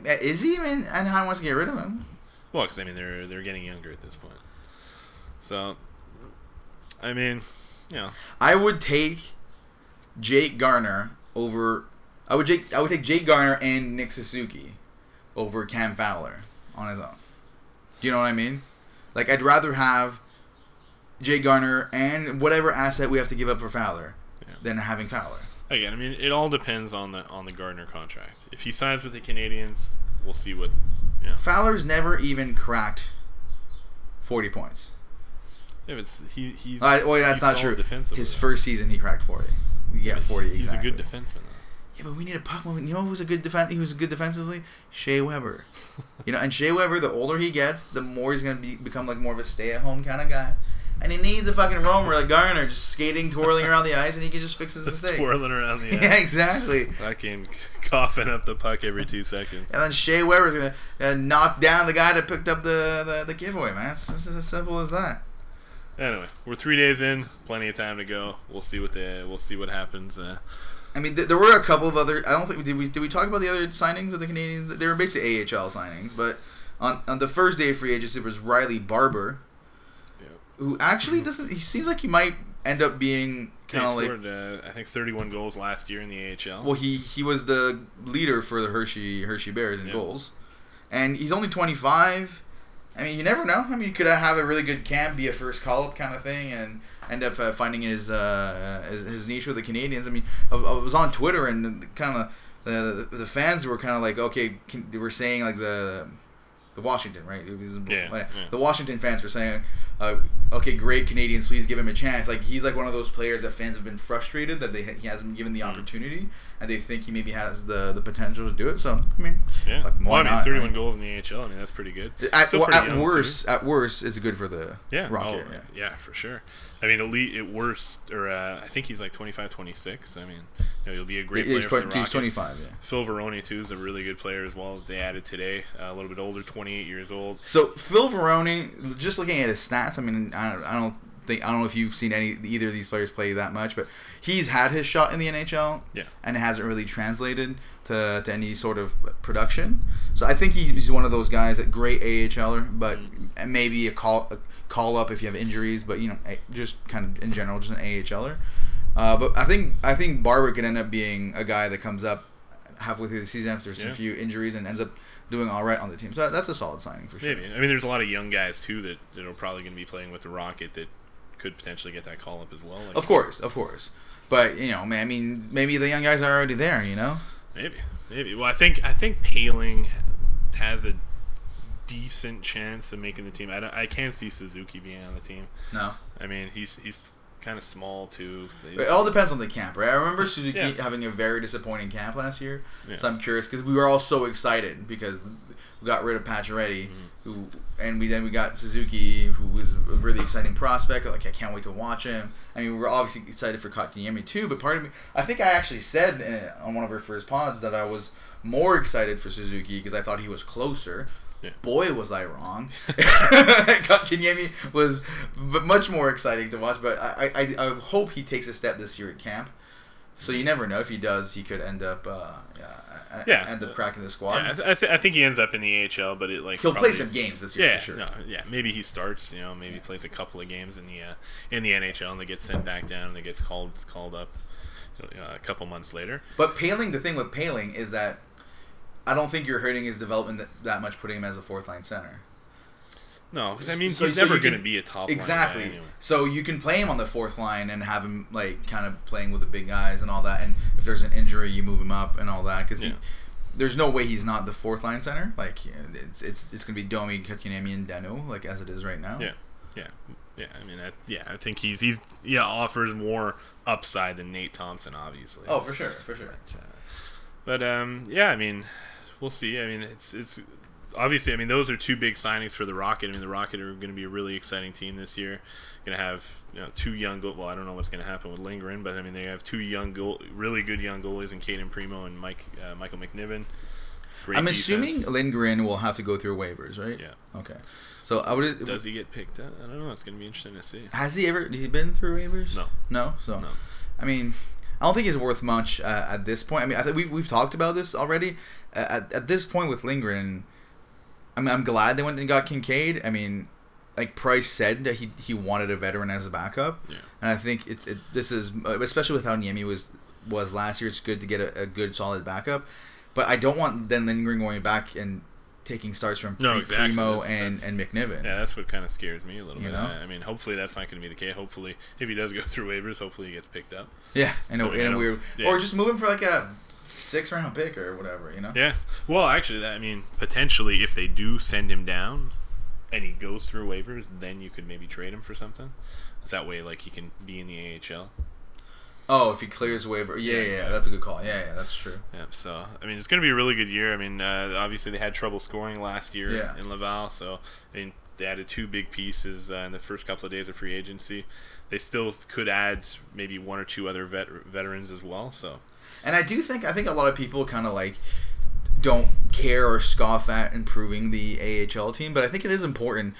Speaker 1: Eh, is he? even? and how he wants to get rid of him?
Speaker 2: Well, because I mean they're they're getting younger at this point. So, I mean, you know,
Speaker 1: I would take Jake Gardiner over. I would Jake. I would take Jake Gardiner and Nick Suzuki over Cam Fowler on his own. Do you know what I mean? Like I'd rather have Jake Gardiner and whatever asset we have to give up for Fowler
Speaker 2: Yeah.
Speaker 1: Than having Fowler.
Speaker 2: again, I mean, it all depends on the on the Gardiner contract. If he signs with the Canadiens, we'll see what. You know,
Speaker 1: Fowler's never even cracked forty points.
Speaker 2: if it's he he's.
Speaker 1: Uh, well, that's
Speaker 2: he's
Speaker 1: not true. His first season, he cracked forty. Yeah, forty.
Speaker 2: He's
Speaker 1: exactly.
Speaker 2: a good defenseman. Though.
Speaker 1: Yeah, but we need a puck movement. You know who was a good defense? He was a good defensively. Shea Weber. You know, and Shea Weber, the older he gets, the more he's gonna be become like more of a stay-at-home kind of guy. And he needs a fucking roamer like Gardiner, just skating, twirling around the ice, and he can just fix his mistake.
Speaker 2: Twirling around the ice.
Speaker 1: yeah, exactly.
Speaker 2: Fucking coughing up the puck every two seconds.
Speaker 1: And then Shea Weber's gonna uh, knock down the guy that picked up the the, the giveaway, man. It's, it's as simple as that.
Speaker 2: Anyway, we're three days in. Plenty of time to go. We'll see what the we'll see what happens. Uh,
Speaker 1: I mean, th- there were a couple of other. I don't think did we did we talk about the other signings of the Canadiens? They were basically AHL signings, but on on the first day of free agency was Riley Barber. Who actually doesn't. He seems like he might end up being kind of like.
Speaker 2: scored, uh, I think, 31 goals last year in the AHL.
Speaker 1: Well, he he was the leader for the Hershey Hershey Bears in
Speaker 2: Yeah.
Speaker 1: goals, and he's only twenty five. I mean, you never know. I mean, you could have a really good camp, be a first call up kind of thing, and end up uh, finding his, uh, his his niche with the Canadiens. I mean, I, I was on Twitter and kind of the, the fans were kind of like, okay, can, they were saying like the the Washington right?
Speaker 2: Yeah, yeah.
Speaker 1: The Washington fans were saying, uh, okay, great Canadiens, please give him a chance. Like he's like one of those players that fans have been frustrated that they he hasn't been given the
Speaker 2: Mm.
Speaker 1: opportunity, and they think he maybe has the the potential to do it. So I mean,
Speaker 2: yeah.
Speaker 1: fuck, why
Speaker 2: well, I mean,
Speaker 1: not,
Speaker 2: 31
Speaker 1: right?
Speaker 2: goals in the AHL. I mean, that's pretty good.
Speaker 1: At, well,
Speaker 2: pretty
Speaker 1: at
Speaker 2: young, too.
Speaker 1: worst, at worst, it's good for the
Speaker 2: Yeah.
Speaker 1: Rocket.
Speaker 2: oh,
Speaker 1: yeah.
Speaker 2: yeah, for sure. I mean, elite at worst, or uh, I think he's like 25, 26. I mean, you know, he'll be a great
Speaker 1: He's,
Speaker 2: player for the
Speaker 1: he's 25, yeah.
Speaker 2: Phil Varone too is a really good player as well. They added today, uh, a little bit older, 28 years old.
Speaker 1: So Phil Varone, just looking at his stats, I mean, I don't, I don't think I don't know if you've seen any either of these players play that much, but he's had his shot in the NHL,
Speaker 2: Yeah.
Speaker 1: and it hasn't really translated to, to any sort of production. So I think he's one of those guys, that great AHLer, but and maybe a call a call up if you have injuries, but you know, just kind of in general, just an AHLer. Uh, but I think I think Barber could end up being a guy that comes up halfway through the season after some
Speaker 2: Yeah.
Speaker 1: few injuries and ends up doing all right on the team. So that's a solid signing for sure.
Speaker 2: Maybe. I mean, there's a lot of young guys too that, that are probably going to be playing with the Rocket that could potentially get that call up as well. Like,
Speaker 1: Of course, of course. But you know, man, I mean, maybe the young guys are already there. You know.
Speaker 2: Maybe, maybe. Well, I think I think Poehling has a decent chance of making the team. I, don't, I can't see Suzuki being on the team.
Speaker 1: No.
Speaker 2: I mean, he's he's kind of small too.
Speaker 1: It all depends on the camp, right? I remember Suzuki
Speaker 2: Yeah.
Speaker 1: having a very disappointing camp last year,
Speaker 2: Yeah.
Speaker 1: so I'm curious because we were all so excited because we got rid of Pacioretty,
Speaker 2: Mm-hmm.
Speaker 1: who, and we then we got Suzuki, who was a really exciting prospect. Like I can't wait to watch him. I mean, we were obviously excited for Kotkaniemi too, but part of me, I think I actually said on one of our first pods that I was more excited for Suzuki because I thought he was closer.
Speaker 2: Yeah.
Speaker 1: Boy, was I wrong. Kotkaniemi was much more exciting to watch, but I, I, I hope he takes a step this year at camp. So you never know if he does, he could end up, uh, yeah,
Speaker 2: Yeah.
Speaker 1: end up cracking the squad.
Speaker 2: Yeah, I, th- I, th- I think he ends up in the AHL, but it like
Speaker 1: He'll
Speaker 2: probably-
Speaker 1: play some games this year
Speaker 2: Yeah,
Speaker 1: for sure.
Speaker 2: no, yeah. Maybe he starts. You know, maybe he plays a couple of games in the uh, in the NHL, and they get sent back down, and they gets called called up you know, a couple months later.
Speaker 1: But Poehling, the thing with Poehling is that I don't think you're hurting his development that, that much putting him as a fourth line center.
Speaker 2: No, because I mean
Speaker 1: So-
Speaker 2: he's
Speaker 1: so
Speaker 2: never going to be a top line guy
Speaker 1: Exactly.
Speaker 2: anyway.
Speaker 1: So you can play him on the fourth line and have him like kind of playing with the big guys and all that. And if there's an injury, you move him up and all that because
Speaker 2: Yeah.
Speaker 1: there's no way he's not the fourth line center. Like it's it's it's gonna be Domi, Kotkaniemi, and Danault like as it is right now.
Speaker 2: Yeah, yeah, yeah. I mean, I, yeah, I think he's he's yeah offers more upside than Nate Thompson, obviously.
Speaker 1: Oh, for sure, for sure.
Speaker 2: But, uh, but um, yeah, I mean, we'll see. I mean, it's it's obviously. I mean, those are two big signings for the Rocket. I mean, the Rocket are going to be a really exciting team this year. Going to have you know two young goal. Well, I don't know what's going to happen with Lindgren, but I mean, they have two young goal, really good young goalies in Cayden Primeau and Mike uh, Michael McNiven. Great
Speaker 1: I'm
Speaker 2: defense.
Speaker 1: assuming Lindgren will have to go through waivers, right?
Speaker 2: Yeah.
Speaker 1: Okay. So I would.
Speaker 2: Does he get picked up? I don't know. It's going to be interesting to see.
Speaker 1: Has he ever? Has he been through waivers?
Speaker 2: No.
Speaker 1: No. So.
Speaker 2: No.
Speaker 1: I mean, I don't think he's worth much uh, at this point. I mean, I think we've we've talked about this already. Uh, at, at this point with Lindgren, I mean, I'm glad they went and got Kinkaid. I mean, like Price said that he he wanted a veteran as a backup,
Speaker 2: Yeah.
Speaker 1: and I think it's it, this is especially with how Niemi was was last year. It's good to get a, a good solid backup, but I don't want then Lindgren going back and taking starts from
Speaker 2: No, exactly.
Speaker 1: Primeau
Speaker 2: That's-
Speaker 1: and
Speaker 2: that's-
Speaker 1: and McNiven.
Speaker 2: Yeah, that's what kind of scares me a little
Speaker 1: You
Speaker 2: bit.
Speaker 1: know?
Speaker 2: I mean, hopefully that's not going to be the case. Hopefully, if he does go through waivers, hopefully he gets picked up.
Speaker 1: Yeah, and,
Speaker 2: So,
Speaker 1: a,
Speaker 2: you
Speaker 1: in a weird,
Speaker 2: yeah.
Speaker 1: or just move him for like a six round pick or whatever. You know.
Speaker 2: Yeah. Well, actually, I mean, potentially, if they do send him down, and he goes through waivers, then you could maybe trade him for something. Is that way, like he can be in the AHL?
Speaker 1: Oh, if he clears waiver, yeah,
Speaker 2: Yeah,
Speaker 1: yeah, yeah,
Speaker 2: exactly.
Speaker 1: that's a good call. Yeah, yeah, that's true.
Speaker 2: Yeah. So, I mean, it's going to be a really good year. I mean, uh, obviously they had trouble scoring last year
Speaker 1: Yeah.
Speaker 2: in Laval, so I mean, they added two big pieces uh, in the first couple of days of free agency. They still could add maybe one or two other vet- veterans as well. So,
Speaker 1: And I do think I think a lot of people kind of like don't care or scoff at improving the AHL team, but I think it is important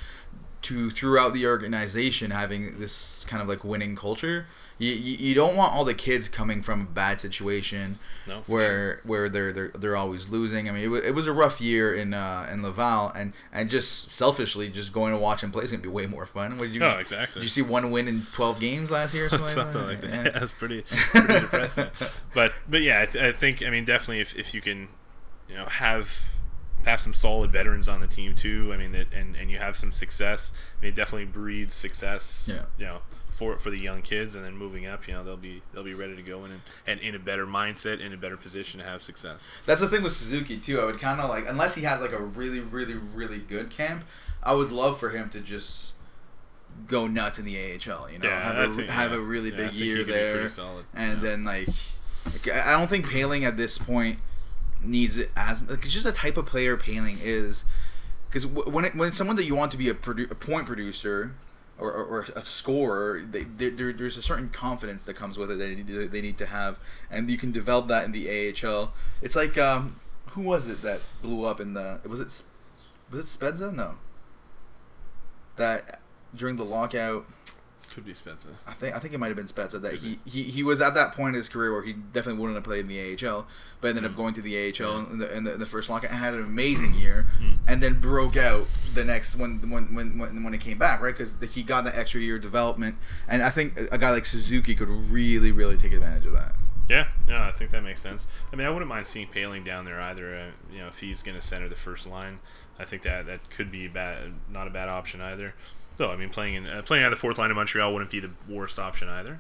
Speaker 1: to throughout the organization having this kind of like winning culture. You, you, you don't want all the kids coming from a bad situation
Speaker 2: no.
Speaker 1: where where they're they're they're always losing. I mean, it, wa- it was a rough year in uh, in Laval, and and just selfishly, just going to watch them play is gonna be way more fun. What did you?
Speaker 2: Oh, exactly.
Speaker 1: Did you see one win in twelve games last year or something,
Speaker 2: something
Speaker 1: like
Speaker 2: like
Speaker 1: that?
Speaker 2: that. Yeah, that's pretty, pretty depressing. But but yeah, I, th- I think I mean definitely if, if you can, you know, have have some solid veterans on the team too. I mean that and, and you have some success. I mean it definitely breeds success.
Speaker 1: Yeah.
Speaker 2: You know. For, for the young kids and then moving up, you know they'll be they'll be ready to go in and, and in a better mindset, in a better position to have success.
Speaker 1: That's the thing with Suzuki too. I would kind of like, unless he has like a really, really, really good camp, I would love for him to just go nuts in the AHL. You know,
Speaker 2: Yeah,
Speaker 1: have
Speaker 2: I
Speaker 1: a
Speaker 2: think-
Speaker 1: have
Speaker 2: yeah.
Speaker 1: a really
Speaker 2: Yeah,
Speaker 1: big year there, and then like, like, I don't think Poehling at this point needs it as like, it's just the type of player Poehling is. Because when it, when it's someone that you want to be a, produ- a point producer or, or, or a scorer, they, they, there, there's a certain confidence that comes with it that they need, they need to have, and you can develop that in the AHL. It's like um, who was it that blew up in the? Was it? Was it Spezza? No. That during the lockout,
Speaker 2: Could be Spencer.
Speaker 1: I think I think it might have been Spezza that
Speaker 2: Could
Speaker 1: he, he he was at that point in his career where he definitely wouldn't have played in the AHL, but ended
Speaker 2: Mm.
Speaker 1: up going to the AHL in the, in the, in the first lockout and had an amazing year,
Speaker 2: Mm.
Speaker 1: and then broke out the next when when when when, when it came back, right? Because he got that extra year of development, and I think a guy like Suzuki could really really take advantage of that.
Speaker 2: Yeah, no, I think that makes sense. I mean, I wouldn't mind seeing Poehling down there either. Uh, you know, if he's going to center the first line, I think that that could be bad, not a bad option either. Though, I mean, playing in uh, playing on the fourth line in Montreal wouldn't be the worst option either.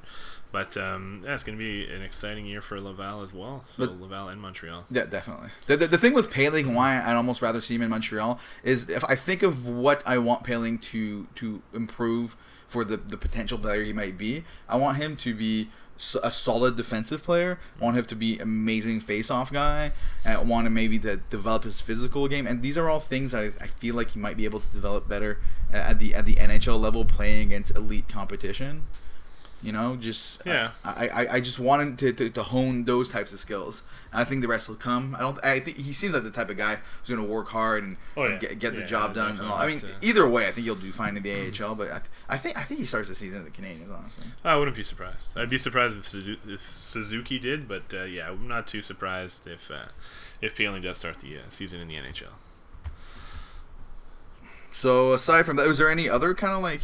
Speaker 2: But um, yeah, it's going to be an exciting year for Laval as well. So
Speaker 1: But-
Speaker 2: Laval and Montreal.
Speaker 1: Yeah, definitely. The, the, the thing with Poehling, why I'd almost rather see him in Montreal, is if I think of what I want Poehling to to improve for the, the potential player he might be, I want him to be a solid defensive player. I want him to be amazing face-off guy. And I want him maybe to develop his physical game. And these are all things I, I feel like he might be able to develop better at the at the NHL level, playing against elite competition. You know, just
Speaker 2: Yeah.
Speaker 1: I, I, I just wanted to, to, to hone those types of skills. And I think the rest will come. I don't. I think he seems like the type of guy who's going to work hard and,
Speaker 2: Oh,
Speaker 1: and
Speaker 2: yeah.
Speaker 1: get, get the
Speaker 2: Yeah,
Speaker 1: job done. And. I mean, either way, I think he'll do fine in the AHL. But I, th- I think I think he starts the season at the Canadiens. Honestly,
Speaker 2: I wouldn't be surprised. I'd be surprised if, Suzu- if Suzuki did, but uh, yeah, I'm not too surprised if uh, if Poehling does start the uh, season in the NHL.
Speaker 1: So aside from that, was there any other kind of like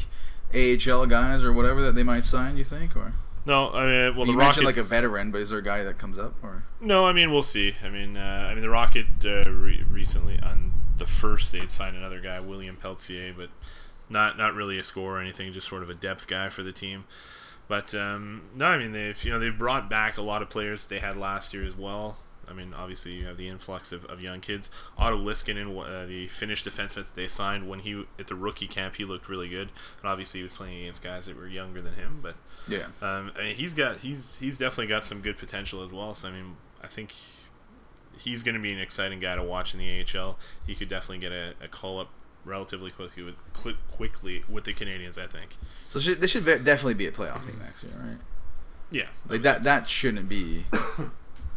Speaker 1: AHL guys or whatever that they might sign? You think or
Speaker 2: No, I mean, well,
Speaker 1: you
Speaker 2: the
Speaker 1: mentioned
Speaker 2: Rockets.
Speaker 1: like a veteran, but is there a guy that comes up or?
Speaker 2: No, I mean we'll see. I mean, uh, I mean the Rocket uh, re- recently on the first they'd signed another guy, William Peltier, but not not really a scorer or anything, just sort of a depth guy for the team. But um, no, I mean they've you know they've brought back a lot of players they had last year as well. I mean, obviously you have the influx of, of young kids. Otto Leskinen, uh, the Finnish defenseman that they signed when he at the rookie camp, he looked really good. And obviously he was playing against guys that were younger than him, but
Speaker 1: Yeah.
Speaker 2: um, I mean, he's got he's he's definitely got some good potential as well. So I mean, I think he's going to be an exciting guy to watch in the AHL. He could definitely get a, a call up relatively quickly with quickly with the Canadiens. I think.
Speaker 1: So should, this should definitely be a playoff team next year, right?
Speaker 2: Yeah,
Speaker 1: Like
Speaker 2: would
Speaker 1: that that shouldn't be.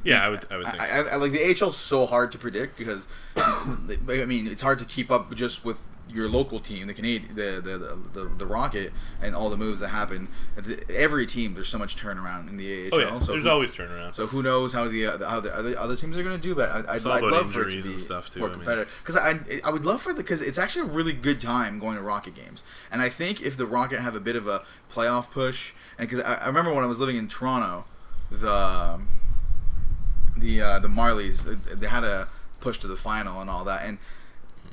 Speaker 2: Yeah, I would. I would think.
Speaker 1: I,
Speaker 2: so.
Speaker 1: I, I like the AHL so hard to predict because I mean it's hard to keep up just with your local team, the Canadian, the the, the, the, the Rocket, and all the moves that happen. Every team, there's so much turnaround in the AHL.
Speaker 2: oh yeah,
Speaker 1: so
Speaker 2: there's
Speaker 1: who,
Speaker 2: always turnaround.
Speaker 1: So who knows how the uh, how the other, other teams are going to do? But I, I'd, I'd love for it to be
Speaker 2: stuff, too,
Speaker 1: more
Speaker 2: I mean.
Speaker 1: competitive. Because I I would love for the because it's actually a really good time going to Rocket games, and I think if the Rocket have a bit of a playoff push, and because I, I remember when I was living in Toronto, the the uh, the Marlies uh, they had a push to the final and all that, and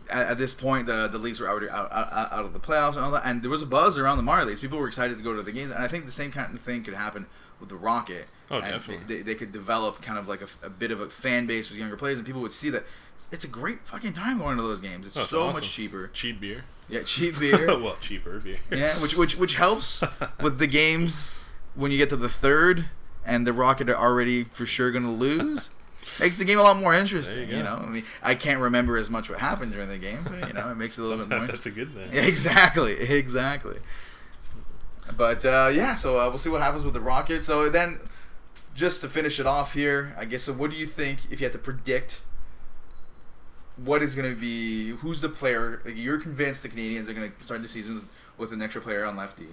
Speaker 1: at, at this point the the Leafs were already out, out, out of the playoffs and all that, and there was a buzz around the Marlies. People were excited to go to the games, and I think the same kind of thing could happen with the Rocket.
Speaker 2: Oh,
Speaker 1: and
Speaker 2: definitely.
Speaker 1: They, they could develop kind of like a, a bit of a fan base with younger players, and people would see that it's a great fucking time going to those games. It's
Speaker 2: Oh,
Speaker 1: so
Speaker 2: awesome.
Speaker 1: much cheaper.
Speaker 2: Cheap beer.
Speaker 1: Yeah, cheap beer.
Speaker 2: well, cheaper beer.
Speaker 1: yeah, which which which helps with the games when you get to the third and the Rocket are already for sure going to lose. Makes the game a lot more interesting.
Speaker 2: You
Speaker 1: You, know, I mean, I can't remember as much what happened during the game, but you know, it makes it a little bit more.
Speaker 2: That's a good thing.
Speaker 1: Yeah, exactly, exactly. But uh, yeah, so uh, we'll see what happens with the Rocket. So then, just to finish it off here, I guess. So, what do you think if you had to predict? What is going to be? Who's the player? Like you're convinced the Canadiens are going to start the season with, with an extra player on lefty.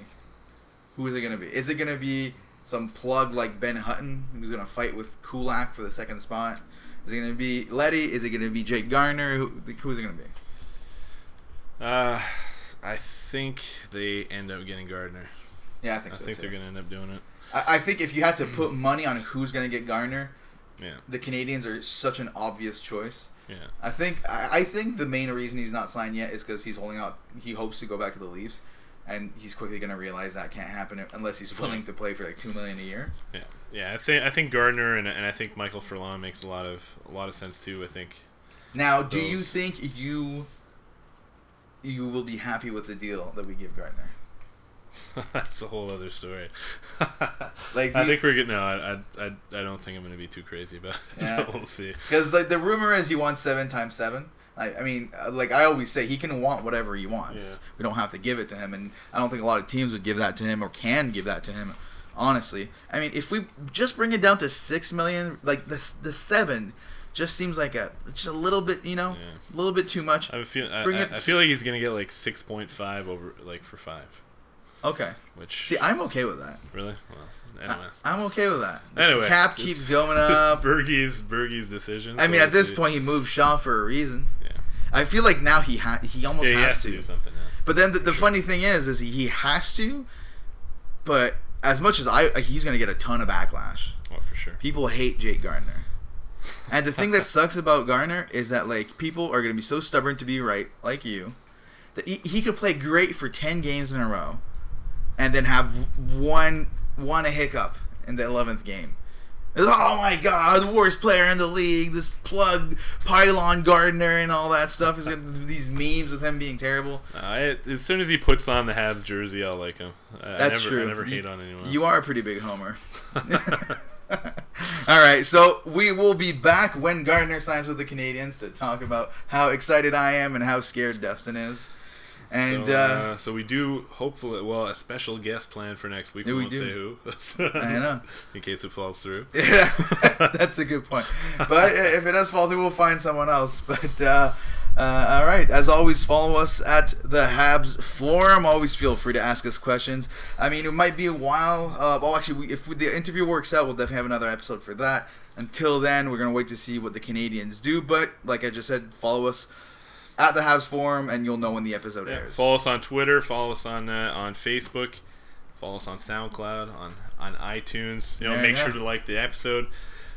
Speaker 1: Who is it going to be? Is it going to be some plug like Ben Hutton who's going to fight with Kulak for the second spot? Is it going to be Leddy? Is it going to be Jake Gardiner? Who, who's it going to be?
Speaker 2: Uh, I think they end up getting Gardiner.
Speaker 1: Yeah, I think
Speaker 2: I
Speaker 1: so.
Speaker 2: I think
Speaker 1: too.
Speaker 2: they're going to end up doing it.
Speaker 1: I, I think if you had to put money on who's going to get Gardiner,
Speaker 2: Yeah,
Speaker 1: the Canadiens are such an obvious choice.
Speaker 2: yeah.
Speaker 1: I think I, I think the main reason he's not signed yet is because he's holding out. He hopes to go back to the Leafs, and he's quickly going to realize that can't happen unless he's willing to play for like two million a year.
Speaker 2: Yeah, yeah. I think I think Gardiner and, and I think Michael Ferland makes a lot of a lot of sense too. I think.
Speaker 1: Now, do you think you you will be happy with the deal that we give Gardiner?
Speaker 2: That's a whole other story.
Speaker 1: Like,
Speaker 2: I
Speaker 1: you-
Speaker 2: think we're getting. No, I, I, I, don't think I'm going to be too crazy about. it.
Speaker 1: Yeah.
Speaker 2: we'll see.
Speaker 1: Because like the rumor is he wants seven times seven. I, I mean, uh, like I always say, he can want whatever he wants.
Speaker 2: Yeah.
Speaker 1: We don't have to give it to him, and I don't think a lot of teams would give that to him or can give that to him. Honestly, I mean, if we just bring it down to six million, like the the seven, just seems like a just a little bit, you know,
Speaker 2: Yeah.
Speaker 1: a little bit too much.
Speaker 2: I feel I,
Speaker 1: Bring
Speaker 2: I, I feel like he's gonna get like six point five over like for five,
Speaker 1: Okay.
Speaker 2: which
Speaker 1: See, I'm okay with that.
Speaker 2: really well
Speaker 1: I,
Speaker 2: anyway.
Speaker 1: I'm okay with that.
Speaker 2: Anyway,
Speaker 1: the cap keeps going up.
Speaker 2: Bergey's Bergey's decision.
Speaker 1: I mean, at this point, he moved Shaw for a reason. I feel like now he ha- he almost
Speaker 2: yeah, he
Speaker 1: has,
Speaker 2: has to do something now.
Speaker 1: But then the, the funny thing is, is he, he has to. But as much as I, he's gonna get a ton of backlash.
Speaker 2: Well, for sure.
Speaker 1: People hate Jake Gardiner. And the thing that sucks about Gardiner is that like people are gonna be so stubborn to be right, like you, that he, he could play great for ten games in a row, and then have one one a hiccup in the eleventh game. Oh my god, the worst player in the league, this plug pylon Gardiner and all that stuff is gonna, these memes with him being terrible.
Speaker 2: Uh, I, as soon as he puts on the Habs jersey, I'll like him. I, I
Speaker 1: That's
Speaker 2: never,
Speaker 1: true.
Speaker 2: I never
Speaker 1: You-
Speaker 2: hate on anyone.
Speaker 1: You are a pretty big homer. All right, so we will be back when Gardiner signs with the Canadiens to talk about how excited I am and how scared Dustin is. And
Speaker 2: so,
Speaker 1: uh,
Speaker 2: uh, so we do hopefully well a special guest planned for next week. We
Speaker 1: we
Speaker 2: won't
Speaker 1: do.
Speaker 2: say who.
Speaker 1: I know.
Speaker 2: in case it falls through.
Speaker 1: yeah, that's a good point. But if it does fall through, we'll find someone else. But uh, uh, all right, as always, follow us at the Habs Forum. Always feel free to ask us questions. I mean, it might be a while. Uh, well, actually, we, if the interview works out, we'll definitely have another episode for that. Until then, we're gonna wait to see what the Canadiens do. But like I just said, follow us at the Habs Forum, and you'll know when the episode
Speaker 2: Yeah,
Speaker 1: airs.
Speaker 2: follow us on Twitter. Follow us on uh, on Facebook. Follow us on SoundCloud, on on iTunes. You know,
Speaker 1: Yeah,
Speaker 2: make
Speaker 1: yeah.
Speaker 2: sure to like the episode.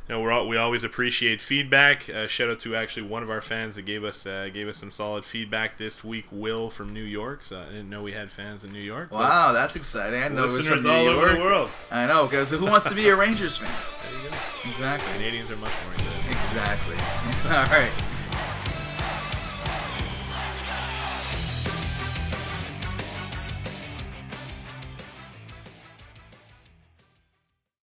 Speaker 2: You know, we're all, we always appreciate feedback. Uh, shout out to actually one of our fans that gave us uh, gave us some solid feedback this week. Will from New York. So I didn't know we had fans in New York.
Speaker 1: Wow, that's exciting! I know it was
Speaker 2: listeners
Speaker 1: from New
Speaker 2: all over
Speaker 1: York.
Speaker 2: the world.
Speaker 1: I know, because who wants to be a Rangers fan?
Speaker 2: There you go.
Speaker 1: Exactly.
Speaker 2: Canadiens are much more excited.
Speaker 1: Exactly. All right.